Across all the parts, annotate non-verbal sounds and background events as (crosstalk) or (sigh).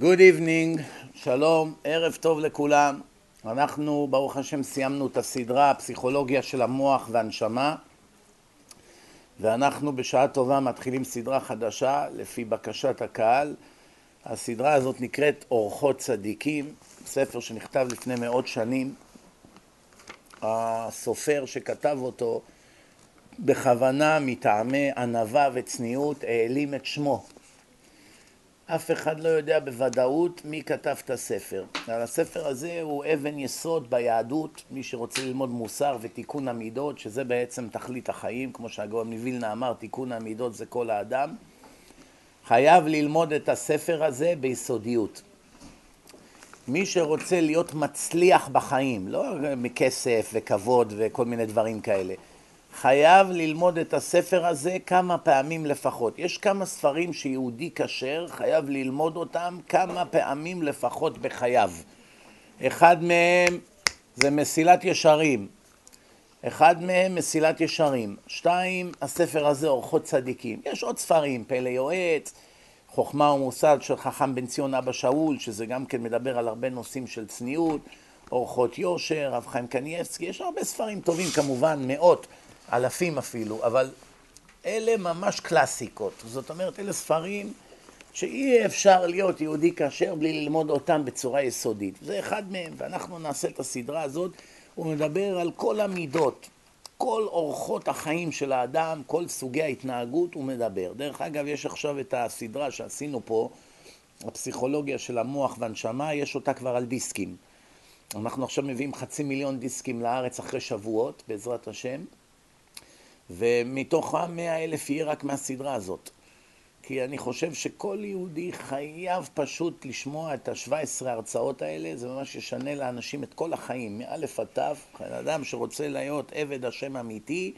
Good evening, שלום, ערב טוב לכולם. אנחנו, ברוך השם, סיימנו את הסדרה הפסיכולוגיה של המוח והנשמה ואנחנו בשעה טובה מתחילים סדרה חדשה לפי בקשת הקהל. הסדרה הזאת נקראת אורחות צדיקים, ספר שנכתב לפני מאות שנים. הסופר שכתב אותו בכוונה מטעמי ענווה וצניעות העלים את שמו אף אחד לא יודע בוודאות מי כתב את הספר. הספר הזה הוא אבן יסוד ביהדות, מי שרוצה ללמוד מוסר ותיקון המידות, שזה בעצם תכלית החיים, כמו שהגאון מווילנה אמר, תיקון המידות זה כל האדם, חייב ללמוד את הספר הזה ביסודיות. מי שרוצה להיות מצליח בחיים, לא מכסף וכבוד וכל מיני דברים כאלה, חייב ללמוד את הספר הזה כמה פעמים לפחות. יש כמה ספרים שיהודי כשר חייב ללמוד אותם כמה פעמים לפחות בחייו. אחד מהם זה מסילת ישרים. אחד מהם מסילת ישרים. שתיים, הספר הזה אורחות צדיקים. יש עוד ספרים, פלא יועץ, חוכמה ומוסד של חכם בן ציון אבא שאול, שזה גם כן מדבר על הרבה נושאים של צניעות, אורחות יושר, רב חיים קניאבסקי, יש הרבה ספרים טובים כמובן, מאות. אלפים אפילו, אבל אלה ממש קלאסיקות. זאת אומרת, אלה ספרים שאי אפשר להיות יהודי כשר בלי ללמוד אותם בצורה יסודית. זה אחד מהם, ואנחנו נעשה את הסדרה הזאת. הוא מדבר על כל המידות, כל אורחות החיים של האדם, כל סוגי ההתנהגות הוא מדבר. דרך אגב, יש עכשיו את הסדרה שעשינו פה, הפסיכולוגיה של המוח והנשמה, יש אותה כבר על דיסקים. אנחנו עכשיו מביאים חצי מיליון דיסקים לארץ אחרי שבועות, בעזרת השם. ומתוך המאה אלף יהיה רק מהסדרה הזאת. כי אני חושב שכל יהודי חייב פשוט לשמוע את השבע עשרה הרצאות האלה, זה ממש ישנה לאנשים את כל החיים, מאלף עד תו, אדם שרוצה להיות עבד השם אמיתי,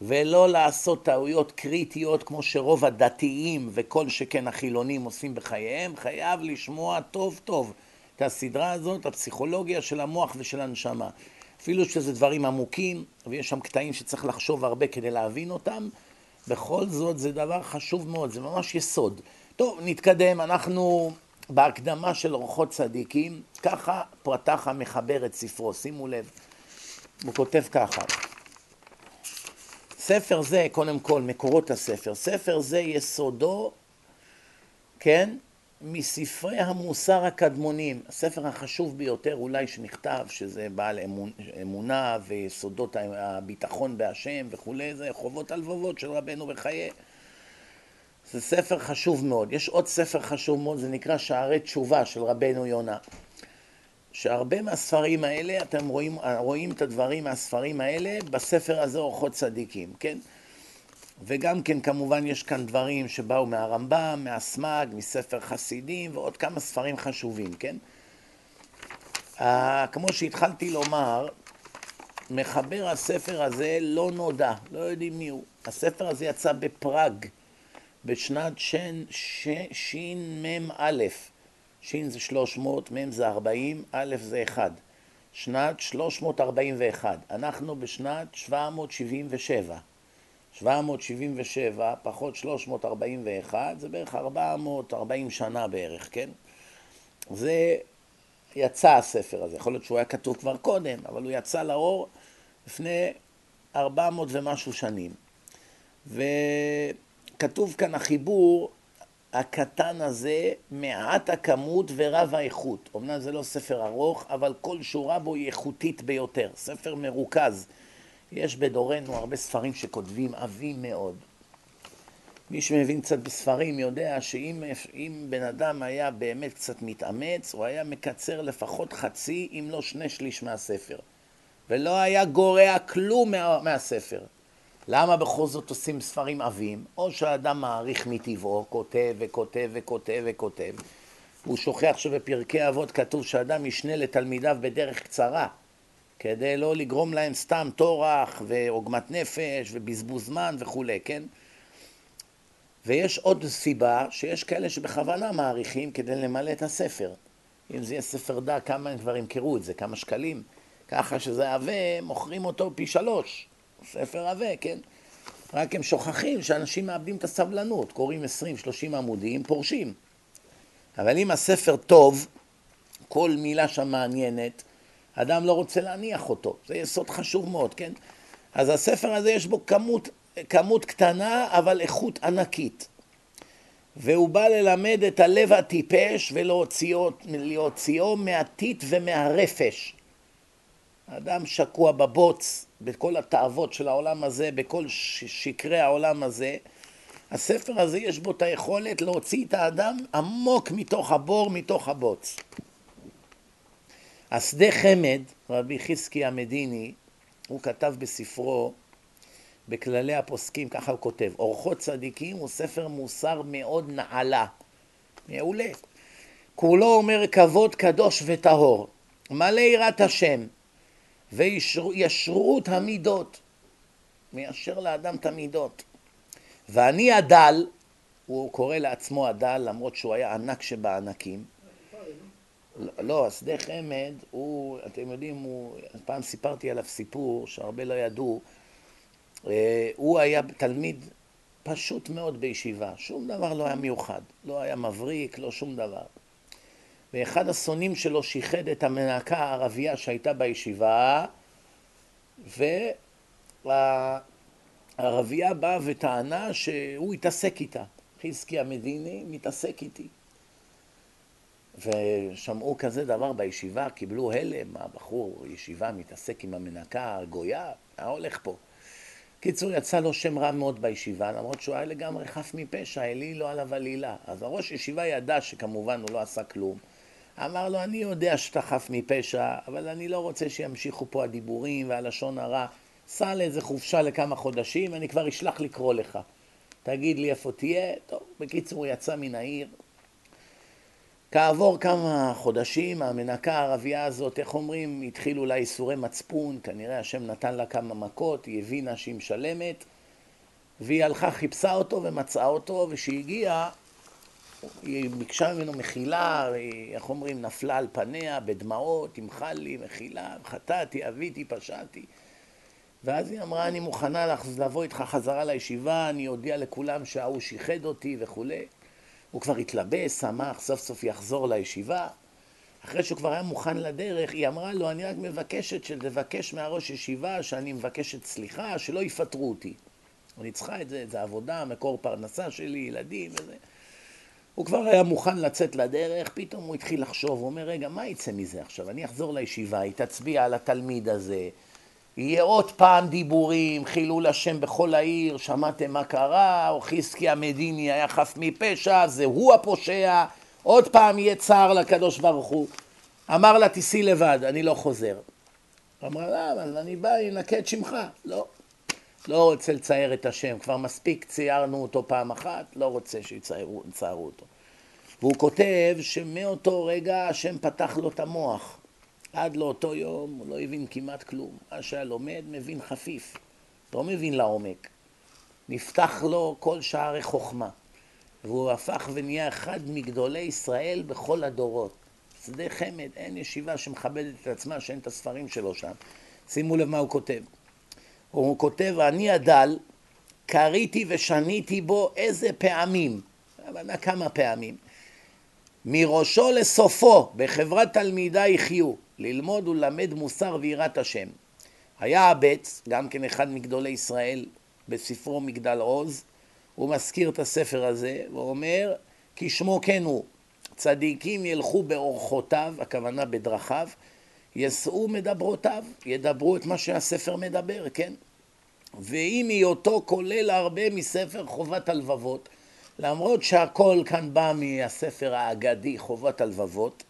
ולא לעשות טעויות קריטיות כמו שרוב הדתיים וכל שכן החילונים עושים בחייהם, חייב לשמוע טוב טוב את הסדרה הזאת, הפסיכולוגיה של המוח ושל הנשמה. אפילו שזה דברים עמוקים, ויש שם קטעים שצריך לחשוב הרבה כדי להבין אותם, בכל זאת זה דבר חשוב מאוד, זה ממש יסוד. טוב, נתקדם, אנחנו בהקדמה של אורחות צדיקים, ככה פרטח המחבר את ספרו, שימו לב, הוא כותב ככה: ספר זה, קודם כל, מקורות הספר, ספר זה יסודו, כן, מספרי המוסר הקדמונים, הספר החשוב ביותר אולי שנכתב, שזה בעל אמונ, אמונה ויסודות הביטחון בהשם וכולי, זה חובות הלבבות של רבנו בחיי. זה ספר חשוב מאוד. יש עוד ספר חשוב מאוד, זה נקרא שערי תשובה של רבנו יונה. שהרבה מהספרים האלה, אתם רואים, רואים את הדברים מהספרים האלה בספר הזה אורחות צדיקים, כן? וגם כן כמובן יש כאן דברים שבאו מהרמב"ם, מהסמ"ג, מספר חסידים ועוד כמה ספרים חשובים, כן? Uh, כמו שהתחלתי לומר, מחבר הספר הזה לא נודע, לא יודעים מי הוא. הספר הזה יצא בפראג בשנת שמ"א, ש' זה 300, מ' זה 40, א' זה 1. שנת 341. אנחנו בשנת 777. 777 פחות 341 זה בערך 440 שנה בערך, כן? זה יצא הספר הזה, יכול להיות שהוא היה כתוב כבר קודם, אבל הוא יצא לאור לפני 400 ומשהו שנים. וכתוב כאן החיבור הקטן הזה, מעט הכמות ורב האיכות. אמנם זה לא ספר ארוך, אבל כל שורה בו היא איכותית ביותר. ספר מרוכז. יש בדורנו הרבה ספרים שכותבים עבים מאוד. מי שמבין קצת בספרים יודע שאם בן אדם היה באמת קצת מתאמץ, הוא היה מקצר לפחות חצי, אם לא שני שליש מהספר. ולא היה גורע כלום מה, מהספר. למה בכל זאת עושים ספרים עבים? או שהאדם מעריך מטבעו, כותב וכותב וכותב וכותב. הוא שוכח שבפרקי אבות כתוב שאדם ישנה לתלמידיו בדרך קצרה. כדי לא לגרום להם סתם טורח ועוגמת נפש ובזבוז זמן וכולי, כן? ויש עוד סיבה שיש כאלה שבכוונה מעריכים כדי למלא את הספר. אם זה יהיה ספר דע, כמה הם כבר ימכרו את זה, כמה שקלים, ככה שזה עבה, מוכרים אותו פי שלוש. ספר עבה, כן? רק הם שוכחים שאנשים מאבדים את הסבלנות, קוראים 20-30 עמודים, פורשים. אבל אם הספר טוב, כל מילה שם מעניינת, אדם לא רוצה להניח אותו. זה יסוד חשוב מאוד, כן? אז הספר הזה יש בו כמות, כמות קטנה, אבל איכות ענקית. והוא בא ללמד את הלב הטיפש ולהוציאו מהטיט ומהרפש. האדם שקוע בבוץ, בכל התאוות של העולם הזה, בכל שקרי העולם הזה. הספר הזה יש בו את היכולת להוציא את האדם עמוק מתוך הבור, מתוך הבוץ. השדה חמד, רבי חזקי המדיני, הוא כתב בספרו, בכללי הפוסקים, ככה הוא כותב, אורחות צדיקים הוא ספר מוסר מאוד נעלה. מעולה. כולו אומר כבוד קדוש וטהור, מלא יראת השם, וישרות המידות, מיישר לאדם את המידות. ואני הדל, הוא קורא לעצמו הדל למרות שהוא היה ענק שבענקים. לא, השדה חמד, הוא, אתם יודעים, הוא, פעם סיפרתי עליו סיפור שהרבה לא ידעו, אה, הוא היה תלמיד פשוט מאוד בישיבה, שום דבר לא היה מיוחד, לא היה מבריק, לא שום דבר. ואחד השונאים שלו שיחד את המנקה הערבייה שהייתה בישיבה, והערבייה באה וטענה שהוא התעסק איתה. חזקי המדיני מתעסק איתי. ושמעו כזה דבר בישיבה, קיבלו הלם, הבחור ישיבה מתעסק עם המנקה הגויה, מה הולך פה? קיצור, יצא לו שם רע מאוד בישיבה, למרות שהוא היה לגמרי חף מפשע, אלי לא עליו עלילה. אז הראש ישיבה ידע שכמובן הוא לא עשה כלום. אמר לו, אני יודע שאתה חף מפשע, אבל אני לא רוצה שימשיכו פה הדיבורים והלשון הרע. סע לאיזה חופשה לכמה חודשים, אני כבר אשלח לקרוא לך. תגיד לי איפה תהיה. טוב, בקיצור, הוא יצא מן העיר, כעבור כמה חודשים המנקה הערבייה הזאת, איך אומרים, התחילו לה איסורי מצפון, כנראה השם נתן לה כמה מכות, היא הבינה שהיא משלמת, והיא הלכה, חיפשה אותו ומצאה אותו, וכשהגיעה, היא ביקשה ממנו מחילה, היא, איך אומרים, נפלה על פניה בדמעות, תמחל לי, מחילה, חטאתי, אביתי, פשעתי. ואז היא אמרה, אני מוכנה לבוא איתך חזרה לישיבה, אני אודיע לכולם שההוא שיחד אותי וכולי. הוא כבר התלבש, שמח, סוף סוף יחזור לישיבה. אחרי שהוא כבר היה מוכן לדרך, היא אמרה לו, אני רק מבקשת שתבקש מהראש ישיבה שאני מבקשת סליחה, שלא יפטרו אותי. אני צריכה את זה, זה עבודה, מקור פרנסה שלי, ילדים וזה. הוא כבר היה מוכן לצאת לדרך, פתאום הוא התחיל לחשוב, הוא אומר, רגע, מה יצא מזה עכשיו? אני אחזור לישיבה, היא תצביע על התלמיד הזה, יהיה עוד פעם דיבורים, חילול השם בכל העיר, שמעתם מה קרה, או חזקי המדיני היה חף מפשע, זה הוא הפושע, עוד פעם יהיה צער לקדוש ברוך הוא. אמר לה, תיסעי לבד, אני לא חוזר. אמרה לה, אבל אני בא, ינקה את שמך. לא, לא רוצה לצייר את השם, כבר מספיק ציירנו אותו פעם אחת, לא רוצה שיציירו אותו. והוא כותב שמאותו רגע השם פתח לו את המוח. עד לאותו יום הוא לא הבין כמעט כלום. מה שהיה לומד, מבין חפיף. לא מבין לעומק. נפתח לו כל שערי חוכמה. והוא הפך ונהיה אחד מגדולי ישראל בכל הדורות. שדה חמד, אין ישיבה שמכבדת את עצמה שאין את הספרים שלו שם. שימו לב מה הוא כותב. הוא כותב, אני הדל, קריתי ושניתי בו איזה פעמים. הבנה כמה פעמים. מראשו לסופו, בחברת תלמידה יחיו. ללמוד וללמד מוסר ויראת השם. היה הבץ, גם כן אחד מגדולי ישראל, בספרו מגדל עוז, הוא מזכיר את הספר הזה, ואומר, כי שמו כן הוא, צדיקים ילכו באורחותיו, הכוונה בדרכיו, יסעו מדברותיו, ידברו את מה שהספר מדבר, כן? ואם היותו כולל הרבה מספר חובת הלבבות, למרות שהכל כאן בא מהספר האגדי חובת הלבבות,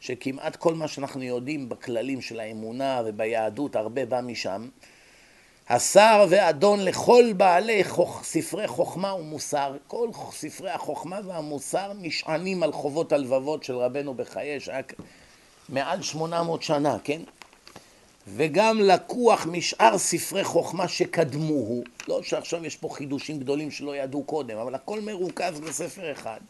שכמעט כל מה שאנחנו יודעים בכללים של האמונה וביהדות, הרבה בא משם. השר ואדון לכל בעלי חוכ... ספרי חוכמה ומוסר, כל ספרי החוכמה והמוסר נשענים על חובות הלבבות של רבנו בחיי, שהיה מעל 800 שנה, כן? וגם לקוח משאר ספרי חוכמה שקדמוהו, לא שעכשיו יש פה חידושים גדולים שלא ידעו קודם, אבל הכל מרוכז בספר אחד.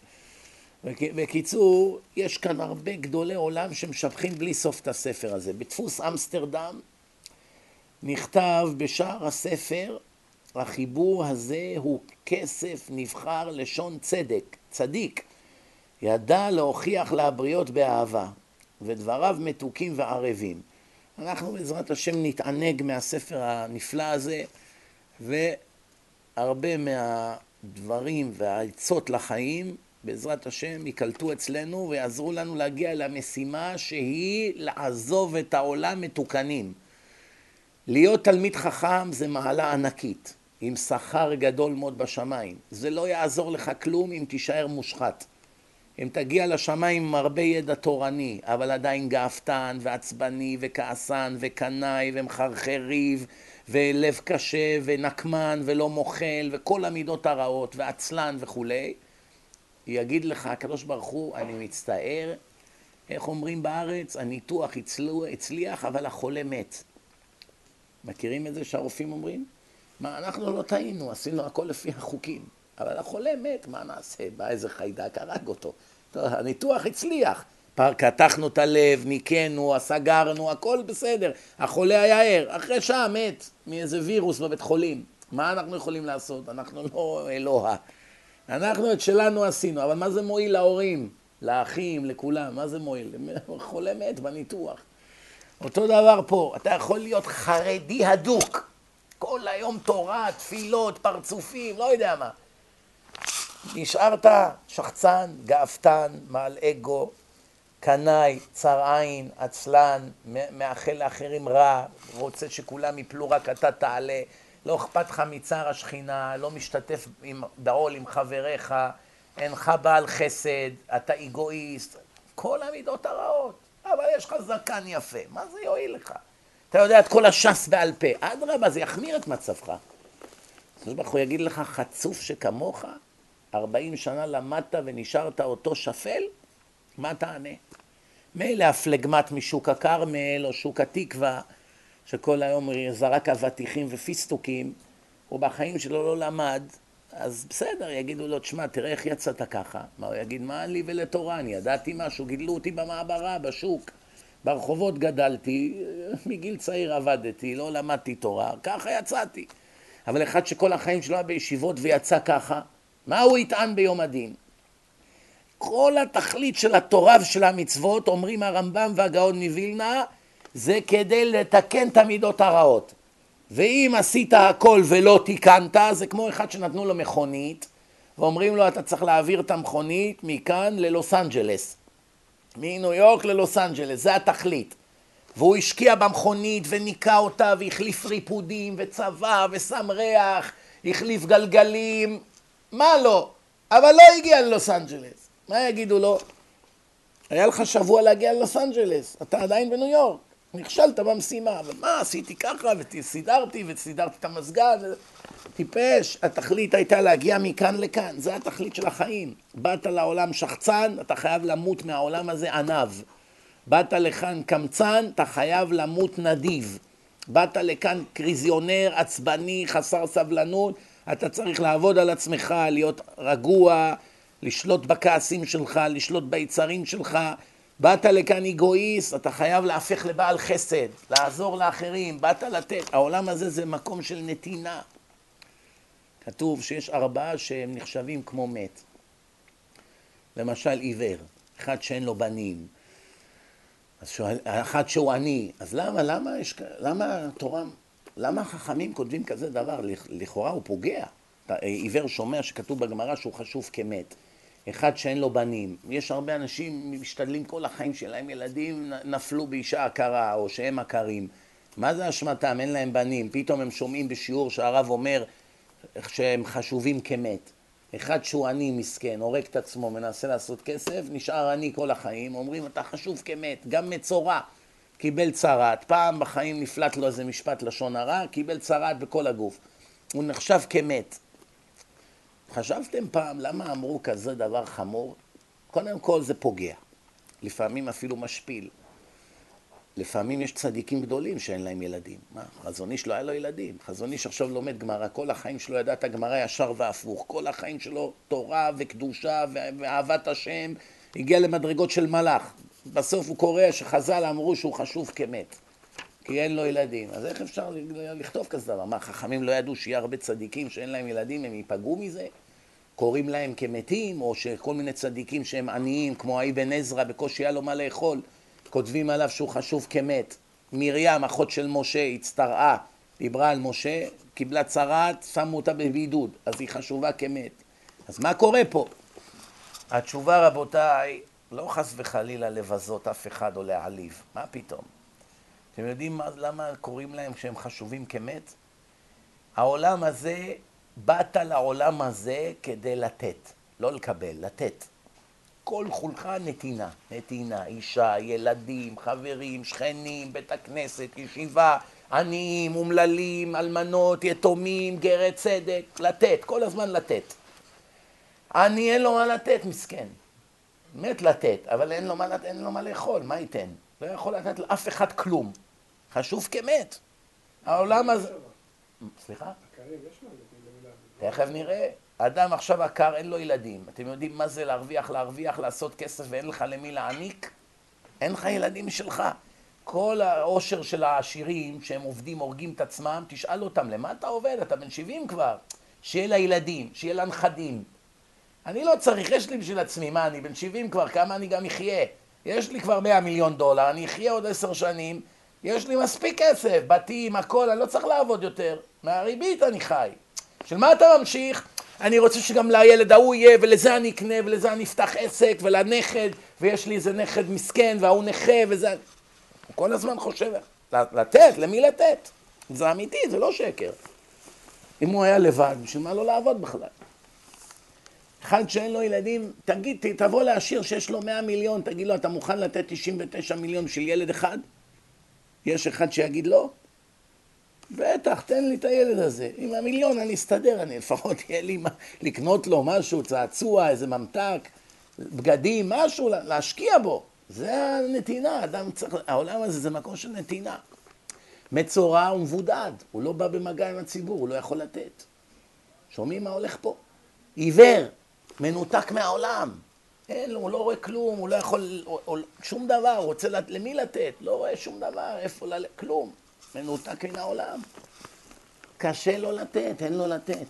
בקיצור, יש כאן הרבה גדולי עולם שמשבחים בלי סוף את הספר הזה. בדפוס אמסטרדם נכתב בשער הספר, החיבור הזה הוא כסף נבחר לשון צדק, צדיק, ידע להוכיח להבריות באהבה, ודבריו מתוקים וערבים. אנחנו בעזרת השם נתענג מהספר הנפלא הזה, והרבה מהדברים והעצות לחיים, בעזרת השם, ייקלטו אצלנו ויעזרו לנו להגיע למשימה שהיא לעזוב את העולם מתוקנים. להיות תלמיד חכם זה מעלה ענקית, עם שכר גדול מאוד בשמיים. זה לא יעזור לך כלום אם תישאר מושחת. אם תגיע לשמיים עם הרבה ידע תורני, אבל עדיין גאוותן ועצבני וכעסן וקנאי ומחרחר ריב ולב קשה ונקמן ולא מוחל וכל המידות הרעות ועצלן וכולי, יגיד לך הקדוש ברוך הוא, אני מצטער, איך אומרים בארץ, הניתוח הצליח אבל החולה מת. מכירים את זה שהרופאים אומרים? מה, אנחנו לא טעינו, עשינו הכל לפי החוקים. אבל החולה מת, מה נעשה? בא איזה חיידק, הרג אותו. טוב, הניתוח הצליח. קטחנו את הלב, ניקנו, סגרנו, הכל בסדר. החולה היה ער, אחרי שעה מת מאיזה וירוס בבית חולים. מה אנחנו יכולים לעשות? אנחנו לא אלוה. אנחנו את שלנו עשינו, אבל מה זה מועיל להורים, לאחים, לכולם? מה זה מועיל? חולה מת בניתוח. אותו דבר פה, אתה יכול להיות חרדי הדוק. כל היום תורה, תפילות, פרצופים, לא יודע מה. נשארת שחצן, גאוותן, מעל אגו, קנאי, צר עין, עצלן, מאחל לאחרים רע, רוצה שכולם יפלו רק אתה תעלה, לא אכפת לך מצער השכינה, לא משתתף עם בעול עם חבריך, אינך בעל חסד, אתה אגואיסט, כל המידות הרעות, אבל יש לך זקן יפה, מה זה יועיל לך? אתה יודע את כל הש"ס בעל פה, אדרבה, זה יחמיר את מצבך. הקדוש ברוך הוא יגיד לך, חצוף שכמוך, ארבעים שנה למדת ונשארת אותו שפל, מה תענה? מילא הפלגמט משוק הכרמל או שוק התקווה, שכל היום זרק אבטיחים ופיסטוקים, הוא בחיים שלו לא למד, אז בסדר, יגידו לו, תשמע, תראה איך יצאת ככה. מה הוא יגיד, מה לי ולתורה? אני ידעתי משהו, גידלו אותי במעברה, בשוק. ברחובות גדלתי, מגיל צעיר עבדתי, לא למדתי תורה, ככה יצאתי. אבל אחד שכל החיים שלו היה בישיבות ויצא ככה, מה הוא יטען ביום הדין? כל התכלית של התורה ושל המצוות, אומרים הרמב"ם והגאון מווילנה, זה כדי לתקן את המידות הרעות. ואם עשית הכל ולא תיקנת, זה כמו אחד שנתנו לו מכונית, ואומרים לו אתה צריך להעביר את המכונית מכאן ללוס אנג'לס. מניו יורק ללוס אנג'לס, זה התכלית. והוא השקיע במכונית וניקה אותה והחליף ריפודים וצבע ושם ריח, החליף גלגלים, מה לא? אבל לא הגיע ללוס אנג'לס. מה יגידו לו? היה לך שבוע להגיע ללוס אנג'לס, אתה עדיין בניו יורק, נכשלת במשימה, אבל מה, עשיתי ככה וסידרתי וסידרתי את המזגן, טיפש, התכלית הייתה להגיע מכאן לכאן, זה התכלית של החיים. באת לעולם שחצן, אתה חייב למות מהעולם הזה ענו. באת לכאן קמצן, אתה חייב למות נדיב. באת לכאן קריזיונר, עצבני, חסר סבלנות, אתה צריך לעבוד על עצמך, להיות רגוע, לשלוט בכעסים שלך, לשלוט ביצרים שלך. באת לכאן אגואיסט, אתה חייב להפך לבעל חסד, לעזור לאחרים, באת לתת. העולם הזה זה מקום של נתינה. כתוב שיש ארבעה שהם נחשבים כמו מת. למשל עיוור, אחד שאין לו בנים, אז שואל, אחד שהוא עני, אז למה, למה, יש, למה התורה למה החכמים כותבים כזה דבר? לכאורה הוא פוגע. עיוור שומע שכתוב בגמרא שהוא חשוב כמת. אחד שאין לו בנים. יש הרבה אנשים משתדלים כל החיים שלהם, ילדים נפלו באישה עקרה או שהם עקרים. מה זה אשמתם? אין להם בנים. פתאום הם שומעים בשיעור שהרב אומר שהם חשובים כמת. אחד שהוא עני מסכן, הורג את עצמו, מנסה לעשות כסף, נשאר עני כל החיים, אומרים אתה חשוב כמת, גם מצורע. קיבל צרעת, פעם בחיים נפלט לו איזה משפט לשון הרע, קיבל צרעת בכל הגוף. הוא נחשב כמת. חשבתם פעם למה אמרו כזה דבר חמור? קודם כל זה פוגע, לפעמים אפילו משפיל. לפעמים יש צדיקים גדולים שאין להם ילדים. מה, חזון איש לא היה לו ילדים. חזון איש עכשיו לומד גמרא, כל החיים שלו ידע את הגמרא ישר והפוך. כל החיים שלו תורה וקדושה ואהבת השם, הגיע למדרגות של מלאך. בסוף הוא קורא שחז"ל אמרו שהוא חשוב כמת, כי אין לו ילדים. אז איך אפשר לכתוב כזה דבר? מה, חכמים לא ידעו שיהיה הרבה צדיקים שאין להם ילדים, הם ייפגעו מזה? קוראים להם כמתים, או שכל מיני צדיקים שהם עניים, כמו האבן עזרא, בקושי היה לו מה לאכול, כותבים עליו שהוא חשוב כמת. מרים, אחות של משה, הצטרעה, דיברה על משה, קיבלה צרעת, שמו אותה בבידוד, אז היא חשובה כמת. אז מה קורה פה? התשובה, רבותיי, לא חס וחלילה לבזות אף אחד או להעליב, מה פתאום? אתם יודעים מה, למה קוראים להם כשהם חשובים כמת? העולם הזה, באת לעולם הזה כדי לתת, לא לקבל, לתת. כל חולך נתינה, נתינה, אישה, ילדים, חברים, שכנים, בית הכנסת, ישיבה, עניים, אומללים, אלמנות, יתומים, גרי צדק, לתת, כל הזמן לתת. עני אין לו מה לתת, מסכן. מת לתת, אבל אין לו מה. אין לו מה לאכול, מה ייתן? לא יכול לתת לאף אחד כלום. חשוב כמת. העולם הזה... סליחה? תכף נראה. אדם עכשיו עקר, אין לו ילדים. אתם יודעים מה זה להרוויח, להרוויח, לעשות כסף ואין לך למי להעניק? אין לך ילדים משלך. כל העושר של העשירים, שהם עובדים, הורגים את עצמם, תשאל אותם, למה אתה עובד? אתה בן 70 כבר. שיהיה לילדים, שיהיה לנכדים. אני לא צריך, יש לי בשביל עצמי, מה, אני בן 70 כבר, כמה אני גם אחיה? יש לי כבר 100 מיליון דולר, אני אחיה עוד עשר שנים, יש לי מספיק כסף, בתים, הכל, אני לא צריך לעבוד יותר. מהריבית אני חי. של מה אתה ממשיך? אני רוצה שגם לילד ההוא יהיה, ולזה אני אקנה, ולזה אני אפתח עסק, ולנכד, ויש לי איזה נכד מסכן, וההוא נכה, וזה... הוא כל הזמן חושב, לתת, למי לתת? זה אמיתי, זה לא שקר. אם הוא היה לבד, בשביל מה לא לעבוד בכלל? אחד שאין לו ילדים, תגיד, תבוא לעשיר שיש לו 100 מיליון, תגיד לו, אתה מוכן לתת 99 מיליון של ילד אחד? יש אחד שיגיד לא? בטח, תן לי את הילד הזה. עם המיליון אני אסתדר, אני לפחות יהיה לי מה, לקנות לו משהו, צעצוע, איזה ממתק, בגדים, משהו, להשקיע בו. זה הנתינה, אדם צריך, העולם הזה זה מקום של נתינה. מצורע ומבודד, הוא לא בא במגע עם הציבור, הוא לא יכול לתת. שומעים מה הולך פה? עיוור, מנותק מהעולם. אין הוא לא רואה כלום, הוא לא יכול, שום דבר, הוא רוצה, למי לתת? לא רואה שום דבר, איפה ללכת, כלום. מנותק מן העולם. קשה לו לתת, אין לו לתת.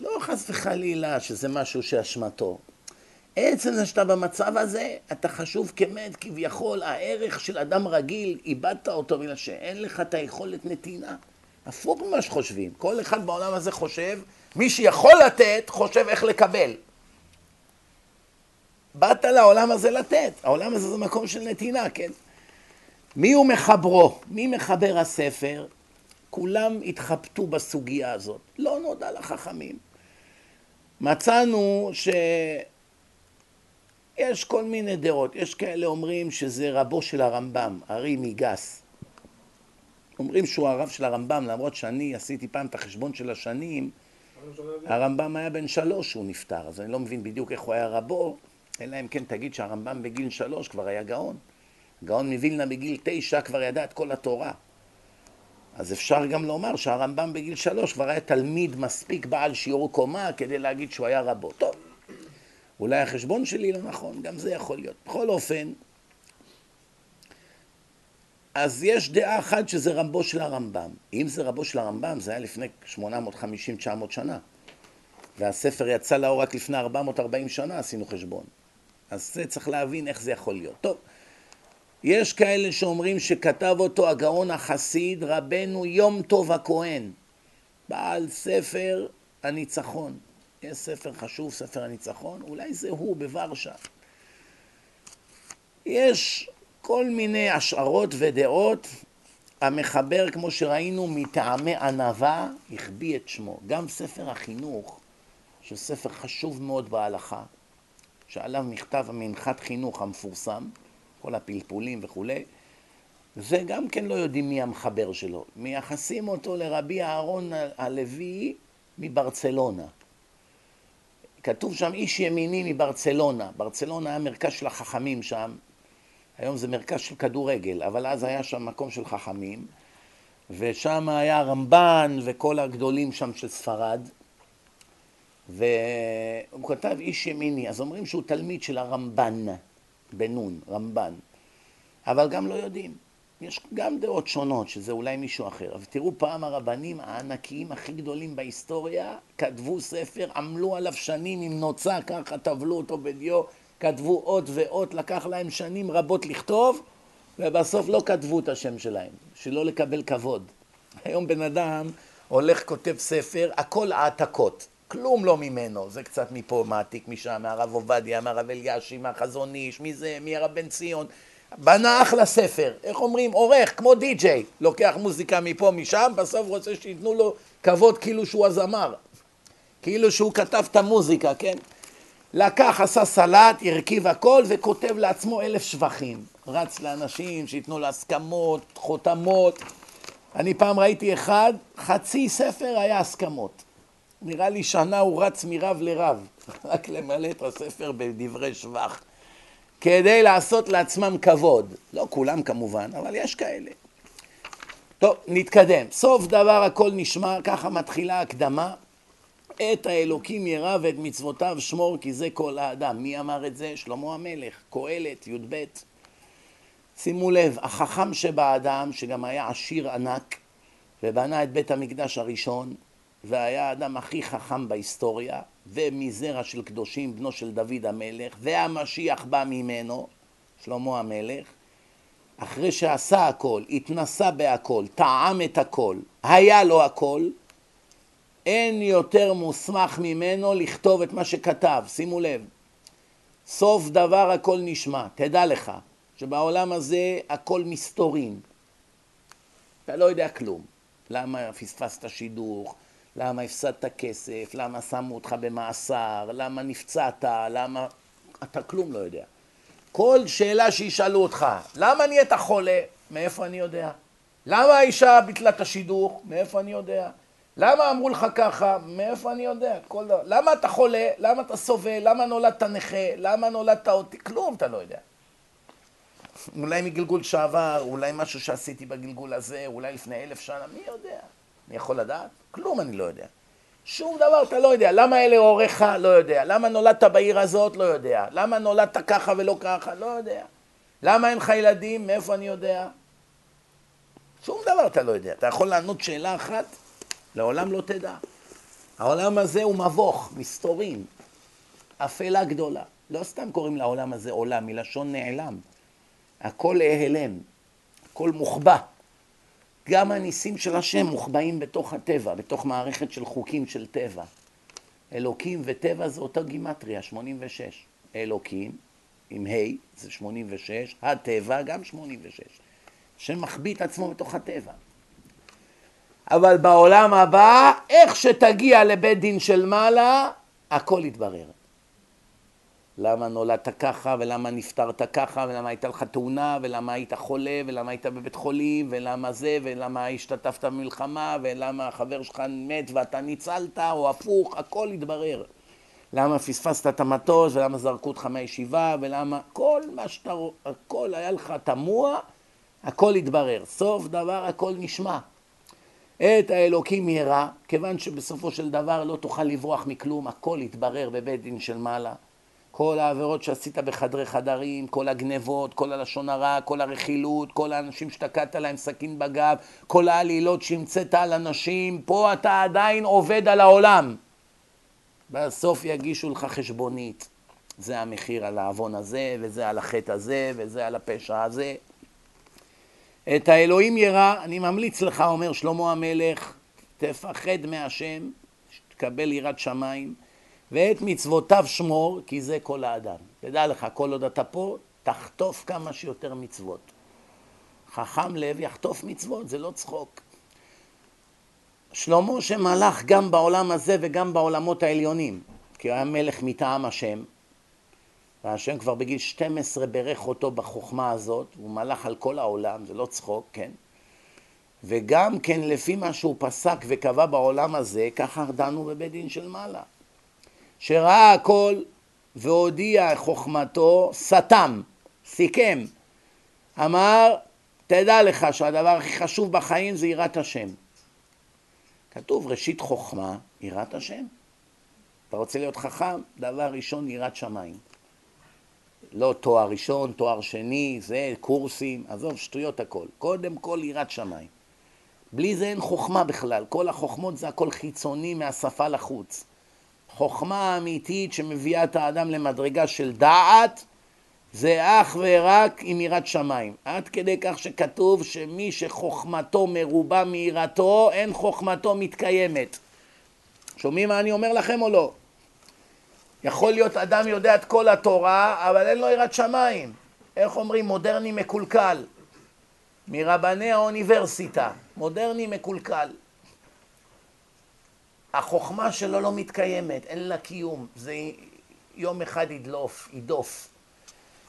לא חס וחלילה שזה משהו שאשמתו. עצם זה שאתה במצב הזה, אתה חשוב כמת, כביכול הערך של אדם רגיל, איבדת אותו בגלל שאין לך את היכולת נתינה. הפוך ממה שחושבים. כל אחד בעולם הזה חושב, מי שיכול לתת, חושב איך לקבל. באת לעולם הזה לתת, העולם הזה זה מקום של נתינה, כן? מי הוא מחברו? מי מחבר הספר? כולם התחבטו בסוגיה הזאת, לא נודע לחכמים. מצאנו שיש כל מיני דעות, יש כאלה אומרים שזה רבו של הרמב"ם, ארי מיגס. אומרים שהוא הרב של הרמב"ם, למרות שאני עשיתי פעם את החשבון של השנים, הרמב"ם היה בן שלוש כשהוא נפטר, אז אני לא מבין בדיוק איך הוא היה רבו, אלא אם כן תגיד שהרמב"ם בגיל שלוש כבר היה גאון. גאון מווילנה בגיל תשע כבר ידע את כל התורה. אז אפשר גם לומר שהרמב"ם בגיל שלוש כבר היה תלמיד מספיק בעל שיעור קומה כדי להגיד שהוא היה רבו. טוב, אולי החשבון שלי לא נכון, גם זה יכול להיות. בכל אופן, אז יש דעה אחת שזה רבו של הרמב"ם. אם זה רבו של הרמב"ם, זה היה לפני 850-900 שנה. והספר יצא לאור רק לפני 440 שנה, עשינו חשבון. אז זה צריך להבין איך זה יכול להיות. טוב, יש כאלה שאומרים שכתב אותו הגאון החסיד רבנו יום טוב הכהן, בעל ספר הניצחון. יש ספר חשוב, ספר הניצחון, אולי זה הוא בוורשה. יש כל מיני השערות ודעות, המחבר, כמו שראינו, מטעמי ענווה, החביא את שמו. גם ספר החינוך, שספר חשוב מאוד בהלכה, שעליו נכתב המנחת חינוך המפורסם, כל הפלפולים וכולי, זה גם כן לא יודעים מי המחבר שלו. מייחסים אותו לרבי אהרון הלוי מברצלונה. כתוב שם איש ימיני מברצלונה. ברצלונה היה מרכז של החכמים שם. היום זה מרכז של כדורגל, אבל אז היה שם מקום של חכמים. ושם היה רמב"ן וכל הגדולים שם של ספרד. והוא כתב איש ימיני, אז אומרים שהוא תלמיד של הרמב"ן. בנון, רמב"ן, אבל גם לא יודעים. יש גם דעות שונות, שזה אולי מישהו אחר, אבל תראו פעם הרבנים הענקיים הכי גדולים בהיסטוריה כתבו ספר, עמלו עליו שנים עם נוצה, ככה טבלו אותו בדיו, כתבו אות ואות, לקח להם שנים רבות לכתוב, ובסוף לא כתבו את השם שלהם, שלא לקבל כבוד. היום בן אדם הולך, כותב ספר, הכל העתקות, כלום לא ממנו, זה קצת מפה מעתיק משם, מהרב עובדיה, מהרב אלישי, מהחזון איש, מזה, מהרב בן ציון. בנה אחלה ספר, איך אומרים, עורך, כמו די-ג'יי, לוקח מוזיקה מפה, משם, בסוף רוצה שייתנו לו כבוד כאילו שהוא הזמר, כאילו שהוא כתב את המוזיקה, כן? לקח, עשה סלט, הרכיב הכל וכותב לעצמו אלף שבחים. רץ לאנשים שייתנו לו הסכמות, חותמות. אני פעם ראיתי אחד, חצי ספר היה הסכמות. נראה לי שנה הוא רץ מרב לרב, (laughs) רק למלא את הספר בדברי שבח. כדי לעשות לעצמם כבוד. לא כולם כמובן, אבל יש כאלה. טוב, נתקדם. סוף דבר הכל נשמע, ככה מתחילה ההקדמה. את האלוקים ירא ואת מצוותיו שמור כי זה כל האדם. מי אמר את זה? שלמה המלך, קהלת, י"ב. שימו לב, החכם שבאדם, שגם היה עשיר ענק, ובנה את בית המקדש הראשון, והיה האדם הכי חכם בהיסטוריה, ומזרע של קדושים, בנו של דוד המלך, והמשיח בא ממנו, שלמה המלך, אחרי שעשה הכל, התנסה בהכל, טעם את הכל, היה לו הכל, אין יותר מוסמך ממנו לכתוב את מה שכתב, שימו לב. סוף דבר הכל נשמע, תדע לך שבעולם הזה הכל מסתורים. אתה לא יודע כלום. למה פספסת שידוך? למה הפסדת כסף? למה שמו אותך במאסר? למה נפצעת? למה... אתה כלום לא יודע. כל שאלה שישאלו אותך, למה נהיית חולה? מאיפה אני יודע? למה האישה ביטלה את השידוך? מאיפה אני יודע? למה אמרו לך ככה? מאיפה אני יודע? כל דבר. למה אתה חולה? למה אתה סובל? למה נולדת נכה? למה נולדת אותי? כלום אתה לא יודע. אולי מגלגול שעבר, אולי משהו שעשיתי בגלגול הזה, אולי לפני אלף שנה, מי יודע? אני יכול לדעת? כלום אני לא יודע. שום דבר אתה לא יודע. למה אלה הוריך? לא יודע. למה נולדת בעיר הזאת? לא יודע. למה נולדת ככה ולא ככה? לא יודע. למה אין לך ילדים? מאיפה אני יודע? שום דבר אתה לא יודע. אתה יכול לענות שאלה אחת, לעולם לא תדע. העולם הזה הוא מבוך, מסתורים, אפלה גדולה. לא סתם קוראים לעולם הזה עולם, מלשון נעלם. הכל ההלם, הכל מוחבא. גם הניסים של השם מוחבאים בתוך הטבע, בתוך מערכת של חוקים של טבע. אלוקים וטבע זה אותה גימטריה, 86. אלוקים, עם ה', זה 86, הטבע גם 86. השם מחביא את עצמו בתוך הטבע. אבל בעולם הבא, איך שתגיע לבית דין של מעלה, הכל יתברר. למה נולדת ככה, ולמה נפטרת ככה, ולמה הייתה לך תאונה, ולמה היית חולה, ולמה היית בבית חולים, ולמה זה, ולמה השתתפת במלחמה, ולמה החבר שלך מת ואתה ניצלת, או הפוך, הכל יתברר. למה פספסת את המטוס, ולמה זרקו אותך מהישיבה, ולמה... כל מה שאתה... הכל היה לך תמוה, הכל יתברר. סוף דבר הכל נשמע. את האלוקים ירא, כיוון שבסופו של דבר לא תוכל לברוח מכלום, הכל יתברר בבית דין של מעלה. כל העבירות שעשית בחדרי חדרים, כל הגנבות, כל הלשון הרע, כל הרכילות, כל האנשים שתקעת להם סכין בגב, כל העלילות שהמצאת על אנשים, פה אתה עדיין עובד על העולם. בסוף יגישו לך חשבונית. זה המחיר על העוון הזה, וזה על החטא הזה, וזה על הפשע הזה. את האלוהים ירא, אני ממליץ לך, אומר שלמה המלך, תפחד מהשם, תקבל יראת שמיים. ואת מצוותיו שמור, כי זה כל האדם. תדע לך, כל עוד אתה פה, תחטוף כמה שיותר מצוות. חכם לב יחטוף מצוות, זה לא צחוק. שלמה שמלך גם בעולם הזה וגם בעולמות העליונים, כי הוא היה מלך מטעם השם, והשם כבר בגיל 12 ברך אותו בחוכמה הזאת, הוא מלך על כל העולם, זה לא צחוק, כן? וגם כן לפי מה שהוא פסק וקבע בעולם הזה, ככה דנו בבית דין של מעלה. שראה הכל והודיע חוכמתו, סתם, סיכם, אמר, תדע לך שהדבר הכי חשוב בחיים זה יראת השם. כתוב ראשית חוכמה, יראת השם. אתה רוצה להיות חכם? דבר ראשון, יראת שמיים. לא תואר ראשון, תואר שני, זה, קורסים, עזוב, שטויות הכל. קודם כל יראת שמיים. בלי זה אין חוכמה בכלל, כל החוכמות זה הכל חיצוני מהשפה לחוץ. חוכמה אמיתית שמביאה את האדם למדרגה של דעת, זה אך ורק עם יראת שמיים. עד כדי כך שכתוב שמי שחוכמתו מרובה מיראתו, אין חוכמתו מתקיימת. שומעים מה אני אומר לכם או לא? יכול להיות אדם יודע את כל התורה, אבל אין לו יראת שמיים. איך אומרים? מודרני מקולקל. מרבני האוניברסיטה. מודרני מקולקל. החוכמה שלו לא מתקיימת, אין לה קיום. זה יום אחד ידלוף, ידוף.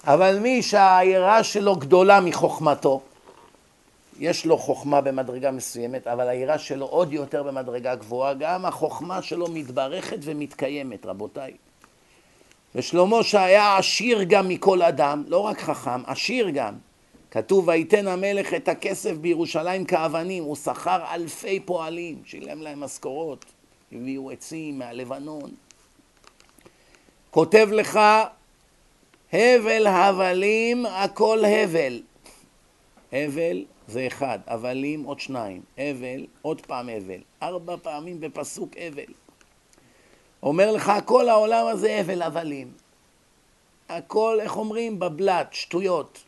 אבל מי שהיראה שלו גדולה מחוכמתו, יש לו חוכמה במדרגה מסוימת, אבל היראה שלו עוד יותר במדרגה גבוהה, גם החוכמה שלו מתברכת ומתקיימת, רבותיי. ושלמה שהיה עשיר גם מכל אדם, לא רק חכם, עשיר גם. כתוב ויתן המלך את הכסף בירושלים כאבנים, הוא שכר אלפי פועלים, שילם להם משכורות, הביאו עצים מהלבנון. כותב לך הבל הבלים הכל הבל. הבל זה אחד, הבלים עוד שניים, הבל עוד פעם הבל, ארבע פעמים בפסוק הבל. אומר לך כל העולם הזה הבל הבלים. הכל, איך אומרים? בבלת, שטויות.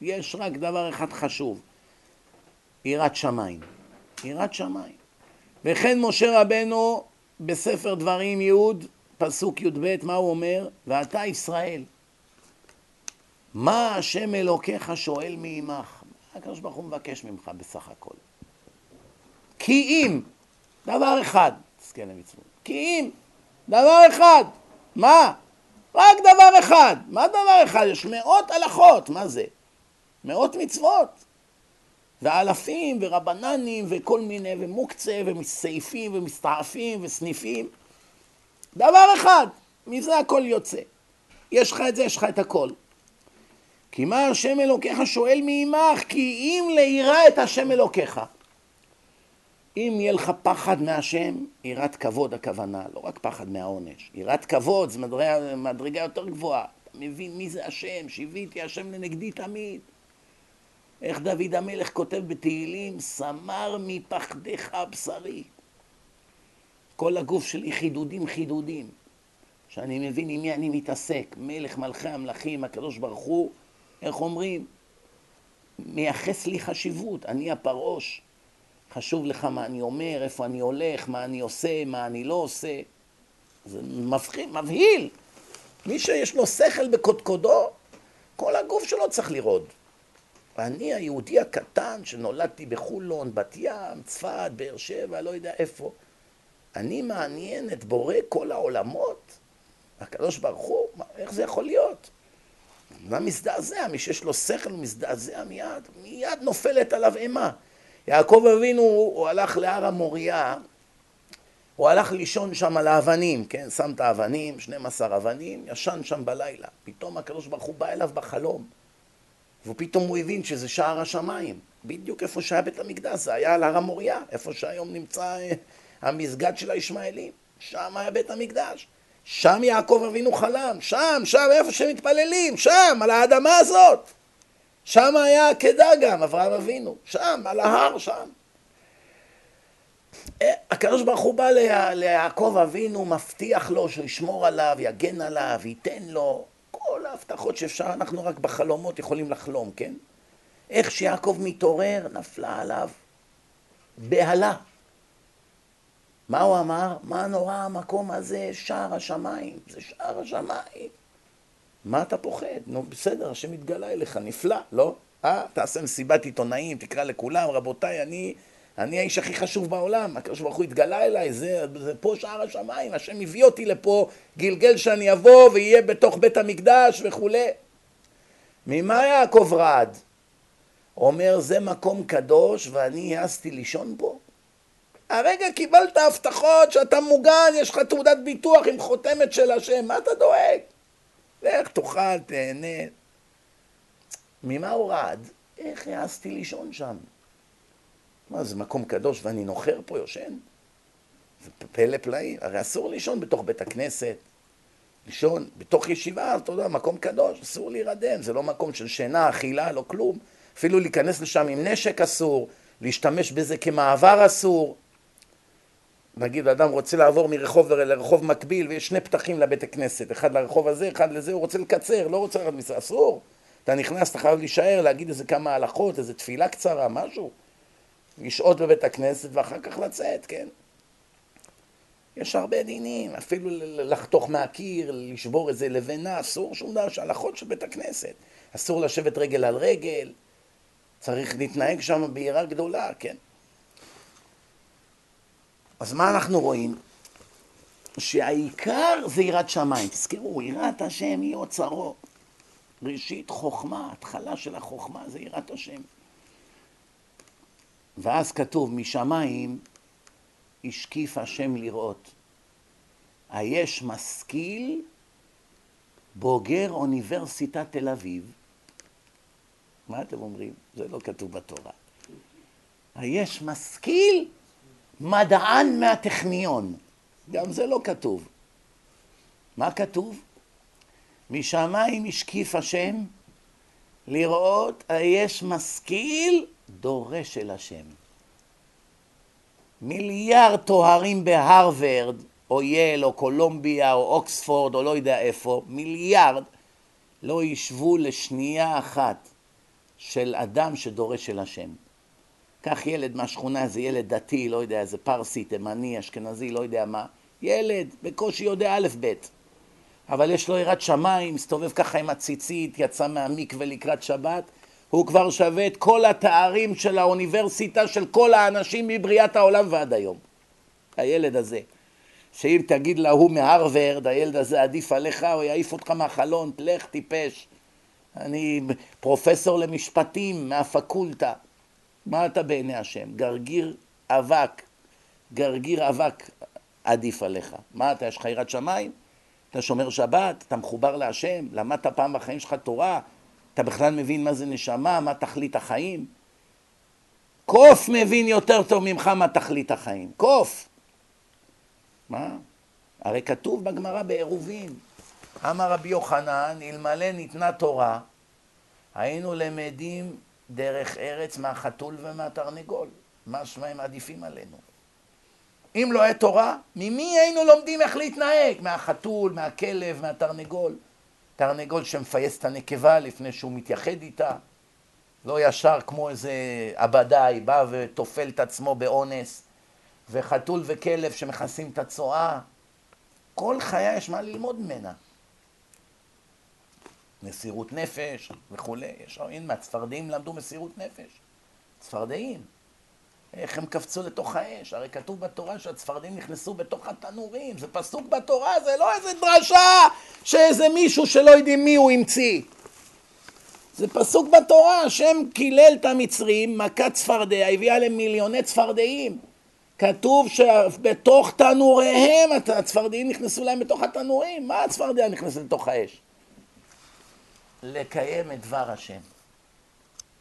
יש רק דבר אחד חשוב, יראת שמיים. יראת שמיים. וכן משה רבנו בספר דברים י', פסוק י"ב, מה הוא אומר? ואתה ישראל. מה השם אלוקיך שואל מעמך? הקדוש ברוך הוא מבקש ממך בסך הכל. כי אם, דבר אחד, תזכה למצוות, כי אם, דבר אחד, מה? רק דבר אחד. מה דבר אחד? יש מאות הלכות, מה זה? מאות מצוות. ואלפים ורבננים וכל מיני, ומוקצה ומסעיפים ומסתעפים וסניפים. דבר אחד, מזה הכל יוצא. יש לך את זה, יש לך את הכל. כי מה השם אלוקיך שואל מעמך? כי אם לירא את השם אלוקיך. אם יהיה לך פחד מהשם, יראת כבוד הכוונה, לא רק פחד מהעונש. יראת כבוד זה מדרגה, מדרגה יותר גבוהה. אתה מבין מי זה השם? שהביאתי השם לנגדי תמיד. איך דוד המלך כותב בתהילים, סמר מפחדך בשרי. כל הגוף שלי חידודים חידודים. שאני מבין עם מי אני מתעסק. מלך מלכי המלכים, הקדוש ברוך הוא, איך אומרים? מייחס לי חשיבות, אני הפרעוש. חשוב לך מה אני אומר, איפה אני הולך, מה אני עושה, מה אני לא עושה. זה מבחיל, מבהיל. מי שיש לו שכל בקודקודו, כל הגוף שלו צריך לרעוד. אני היהודי הקטן שנולדתי בחולון, בת ים, צפת, באר שבע, לא יודע איפה. אני מעניין את בורא כל העולמות? הקדוש ברוך הוא, איך זה יכול להיות? מה מזדעזע? מי שיש לו שכל מזדעזע מיד, מיד נופלת עליו אימה. יעקב אבינו, הוא הלך להר המוריה, הוא הלך לישון שם על האבנים, כן? שם את האבנים, 12 אבנים, ישן שם בלילה. פתאום הקדוש ברוך הוא בא אליו בחלום. ופתאום הוא הבין שזה שער השמיים. בדיוק איפה שהיה בית המקדש, זה היה על הר המוריה, איפה שהיום נמצא אה, המסגד של הישמעאלים. שם היה בית המקדש. שם יעקב אבינו חלם, שם, שם, איפה שמתפללים, שם, על האדמה הזאת. שם היה עקדה גם, אברהם אבינו, שם, על ההר, שם. אה, הקדוש ברוך הוא בא ליעקב אבינו, מבטיח לו שישמור עליו, יגן עליו, ייתן לו כל ההבטחות שאפשר, אנחנו רק בחלומות יכולים לחלום, כן? איך שיעקב מתעורר, נפלה עליו בהלה. מה הוא אמר? מה נורא המקום הזה, שער השמיים, זה שער השמיים. מה אתה פוחד? נו בסדר, השם יתגלה אליך, נפלא, לא? אה, תעשה מסיבת עיתונאים, תקרא לכולם, רבותיי, אני, אני האיש הכי חשוב בעולם, הקדוש ברוך הוא התגלה אליי, זה, זה פה שער השמיים, השם הביא אותי לפה, גלגל שאני אבוא ויהיה בתוך בית המקדש וכולי. ממה יעקב רעד? אומר, זה מקום קדוש ואני העזתי לישון פה? הרגע קיבלת הבטחות שאתה מוגן, יש לך תעודת ביטוח עם חותמת של השם, מה אתה דואג? לך תאכל, תהנה. ממה הוא רעד? איך העזתי לישון שם? מה, זה מקום קדוש ואני נוחר פה, יושן? זה פלא פלאים. הרי אסור לישון בתוך בית הכנסת. לישון בתוך ישיבה, אתה יודע, מקום קדוש, אסור להירדם, זה לא מקום של שינה, אכילה, לא כלום. אפילו להיכנס לשם עם נשק אסור, להשתמש בזה כמעבר אסור. נגיד אדם רוצה לעבור מרחוב לרחוב מקביל ויש שני פתחים לבית הכנסת, אחד לרחוב הזה, אחד לזה, הוא רוצה לקצר, לא רוצה לרדת מזה, אסור. אתה נכנס, אתה חייב להישאר, להגיד איזה כמה הלכות, איזה תפילה קצרה, משהו. לשהות בבית הכנסת ואחר כך לצאת, כן? יש הרבה דינים, אפילו לחתוך מהקיר, לשבור איזה לבנה, אסור שום דבר, יש הלכות של בית הכנסת. אסור לשבת רגל על רגל, צריך להתנהג שם ביראה גדולה, כן? אז מה אנחנו רואים? שהעיקר זה יראת שמיים. תזכרו, יראת השם היא אוצרו. ראשית חוכמה, התחלה של החוכמה זה יראת השם. ואז כתוב, משמיים השקיף השם לראות. היש משכיל בוגר אוניברסיטת תל אביב. מה אתם אומרים? זה לא כתוב בתורה. היש משכיל מדען מהטכניון. גם זה לא כתוב. מה כתוב? משמיים השקיף השם לראות היש משכיל דורש אל השם. מיליארד תוארים בהרווארד, או יל, או קולומביה, או אוקספורד, או לא יודע איפה, מיליארד, לא ישבו לשנייה אחת של אדם שדורש אל השם. קח ילד מהשכונה, איזה ילד דתי, לא יודע, איזה פרסי, תימני, אשכנזי, לא יודע מה, ילד, בקושי יודע א' ב', אבל יש לו יראת שמיים, מסתובב ככה עם הציצית, יצא מהמקווה לקראת שבת, הוא כבר שווה את כל התארים של האוניברסיטה של כל האנשים מבריאת העולם ועד היום. הילד הזה. שאם תגיד להוא מהרווארד, הילד הזה עדיף עליך, הוא יעיף אותך מהחלון, תלך טיפש. אני פרופסור למשפטים מהפקולטה. מה אתה בעיני השם? גרגיר אבק, גרגיר אבק עדיף עליך. מה אתה, יש לך יראת שמיים? אתה שומר שבת? אתה מחובר להשם? למדת פעם בחיים שלך תורה? אתה בכלל מבין מה זה נשמה? מה תכלית החיים? קוף מבין יותר טוב ממך מה תכלית החיים. קוף. מה? הרי כתוב בגמרא בעירובין, אמר רבי יוחנן, אלמלא ניתנה תורה, היינו למדים דרך ארץ מהחתול ומהתרנגול. משמע הם עדיפים עלינו. אם לא היה תורה, ממי היינו לומדים איך להתנהג? מהחתול, מהכלב, מהתרנגול. תרנגול שמפייס את הנקבה לפני שהוא מתייחד איתה. לא ישר כמו איזה עבדאי, בא וטופל את עצמו באונס. וחתול וכלב שמכסים את הצואה. כל חיה יש מה ללמוד ממנה. מסירות נפש וכולי. יש, הנה, מהצפרדעים למדו מסירות נפש. צפרדעים. איך הם קפצו לתוך האש? הרי כתוב בתורה שהצפרדעים נכנסו בתוך התנורים. זה פסוק בתורה, זה לא איזה דרשה שאיזה מישהו שלא יודעים מי הוא המציא. זה פסוק בתורה, השם קילל את המצרים, מכת צפרדע, הביאה להם מיליוני צפרדעים. כתוב שבתוך תנוריהם הצפרדעים נכנסו להם בתוך התנורים. מה הצפרדע נכנסת לתוך האש? לקיים את דבר השם.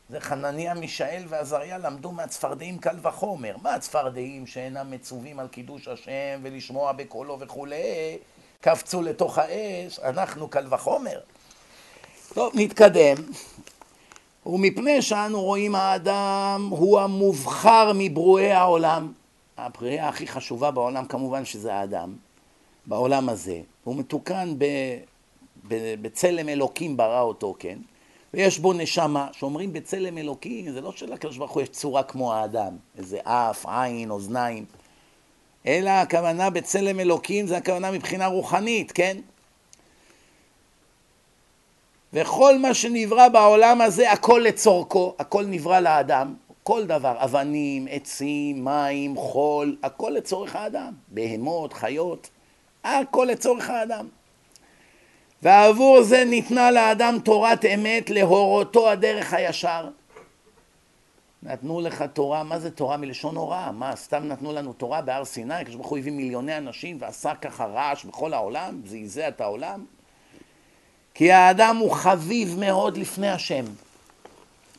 זה חנניה, מישאל ועזריה למדו מהצפרדעים קל וחומר. מה הצפרדעים שאינם מצווים על קידוש השם ולשמוע בקולו וכולי, קפצו לתוך האש, אנחנו קל וחומר. טוב, נתקדם. ומפני שאנו רואים האדם הוא המובחר מברואי העולם. הבריאה הכי חשובה בעולם כמובן שזה האדם, בעולם הזה. הוא מתוקן ב... בצלם אלוקים ברא אותו, כן? ויש בו נשמה, שאומרים בצלם אלוקים, זה לא שלקדוש ברוך הוא יש צורה כמו האדם, איזה אף, עין, אוזניים, אלא הכוונה בצלם אלוקים זה הכוונה מבחינה רוחנית, כן? וכל מה שנברא בעולם הזה, הכל לצורכו, הכל נברא לאדם, כל דבר, אבנים, עצים, מים, חול, הכל לצורך האדם, בהמות, חיות, הכל לצורך האדם. ועבור זה ניתנה לאדם תורת אמת להורותו הדרך הישר. נתנו לך תורה, מה זה תורה מלשון הוראה? מה, סתם נתנו לנו תורה בהר סיני? הקדוש ברוך הוא הביא מיליוני אנשים ועשה ככה רעש בכל העולם? זעזע את העולם? כי האדם הוא חביב מאוד לפני השם.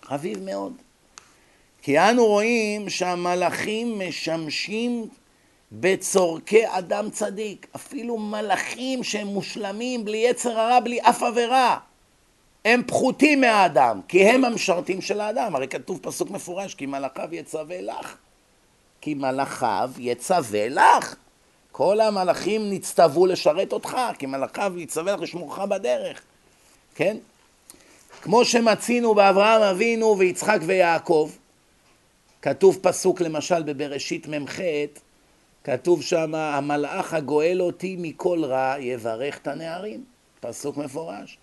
חביב מאוד. כי אנו רואים שהמלאכים משמשים בצורכי אדם צדיק. אפילו מלאכים שהם מושלמים, בלי יצר הרע, בלי אף עבירה. הם פחותים מהאדם, כי הם המשרתים של האדם. הרי כתוב פסוק מפורש, כי מלאכיו יצווה לך. כי מלאכיו יצווה לך. כל המלאכים נצטוו לשרת אותך, כי מלאכיו יצווה לך לשמורך בדרך, כן? כמו שמצינו באברהם אבינו ויצחק ויעקב, כתוב פסוק למשל בבראשית מ"ח, כתוב שם המלאך הגואל אותי מכל רע יברך את הנערים, פסוק מפורש.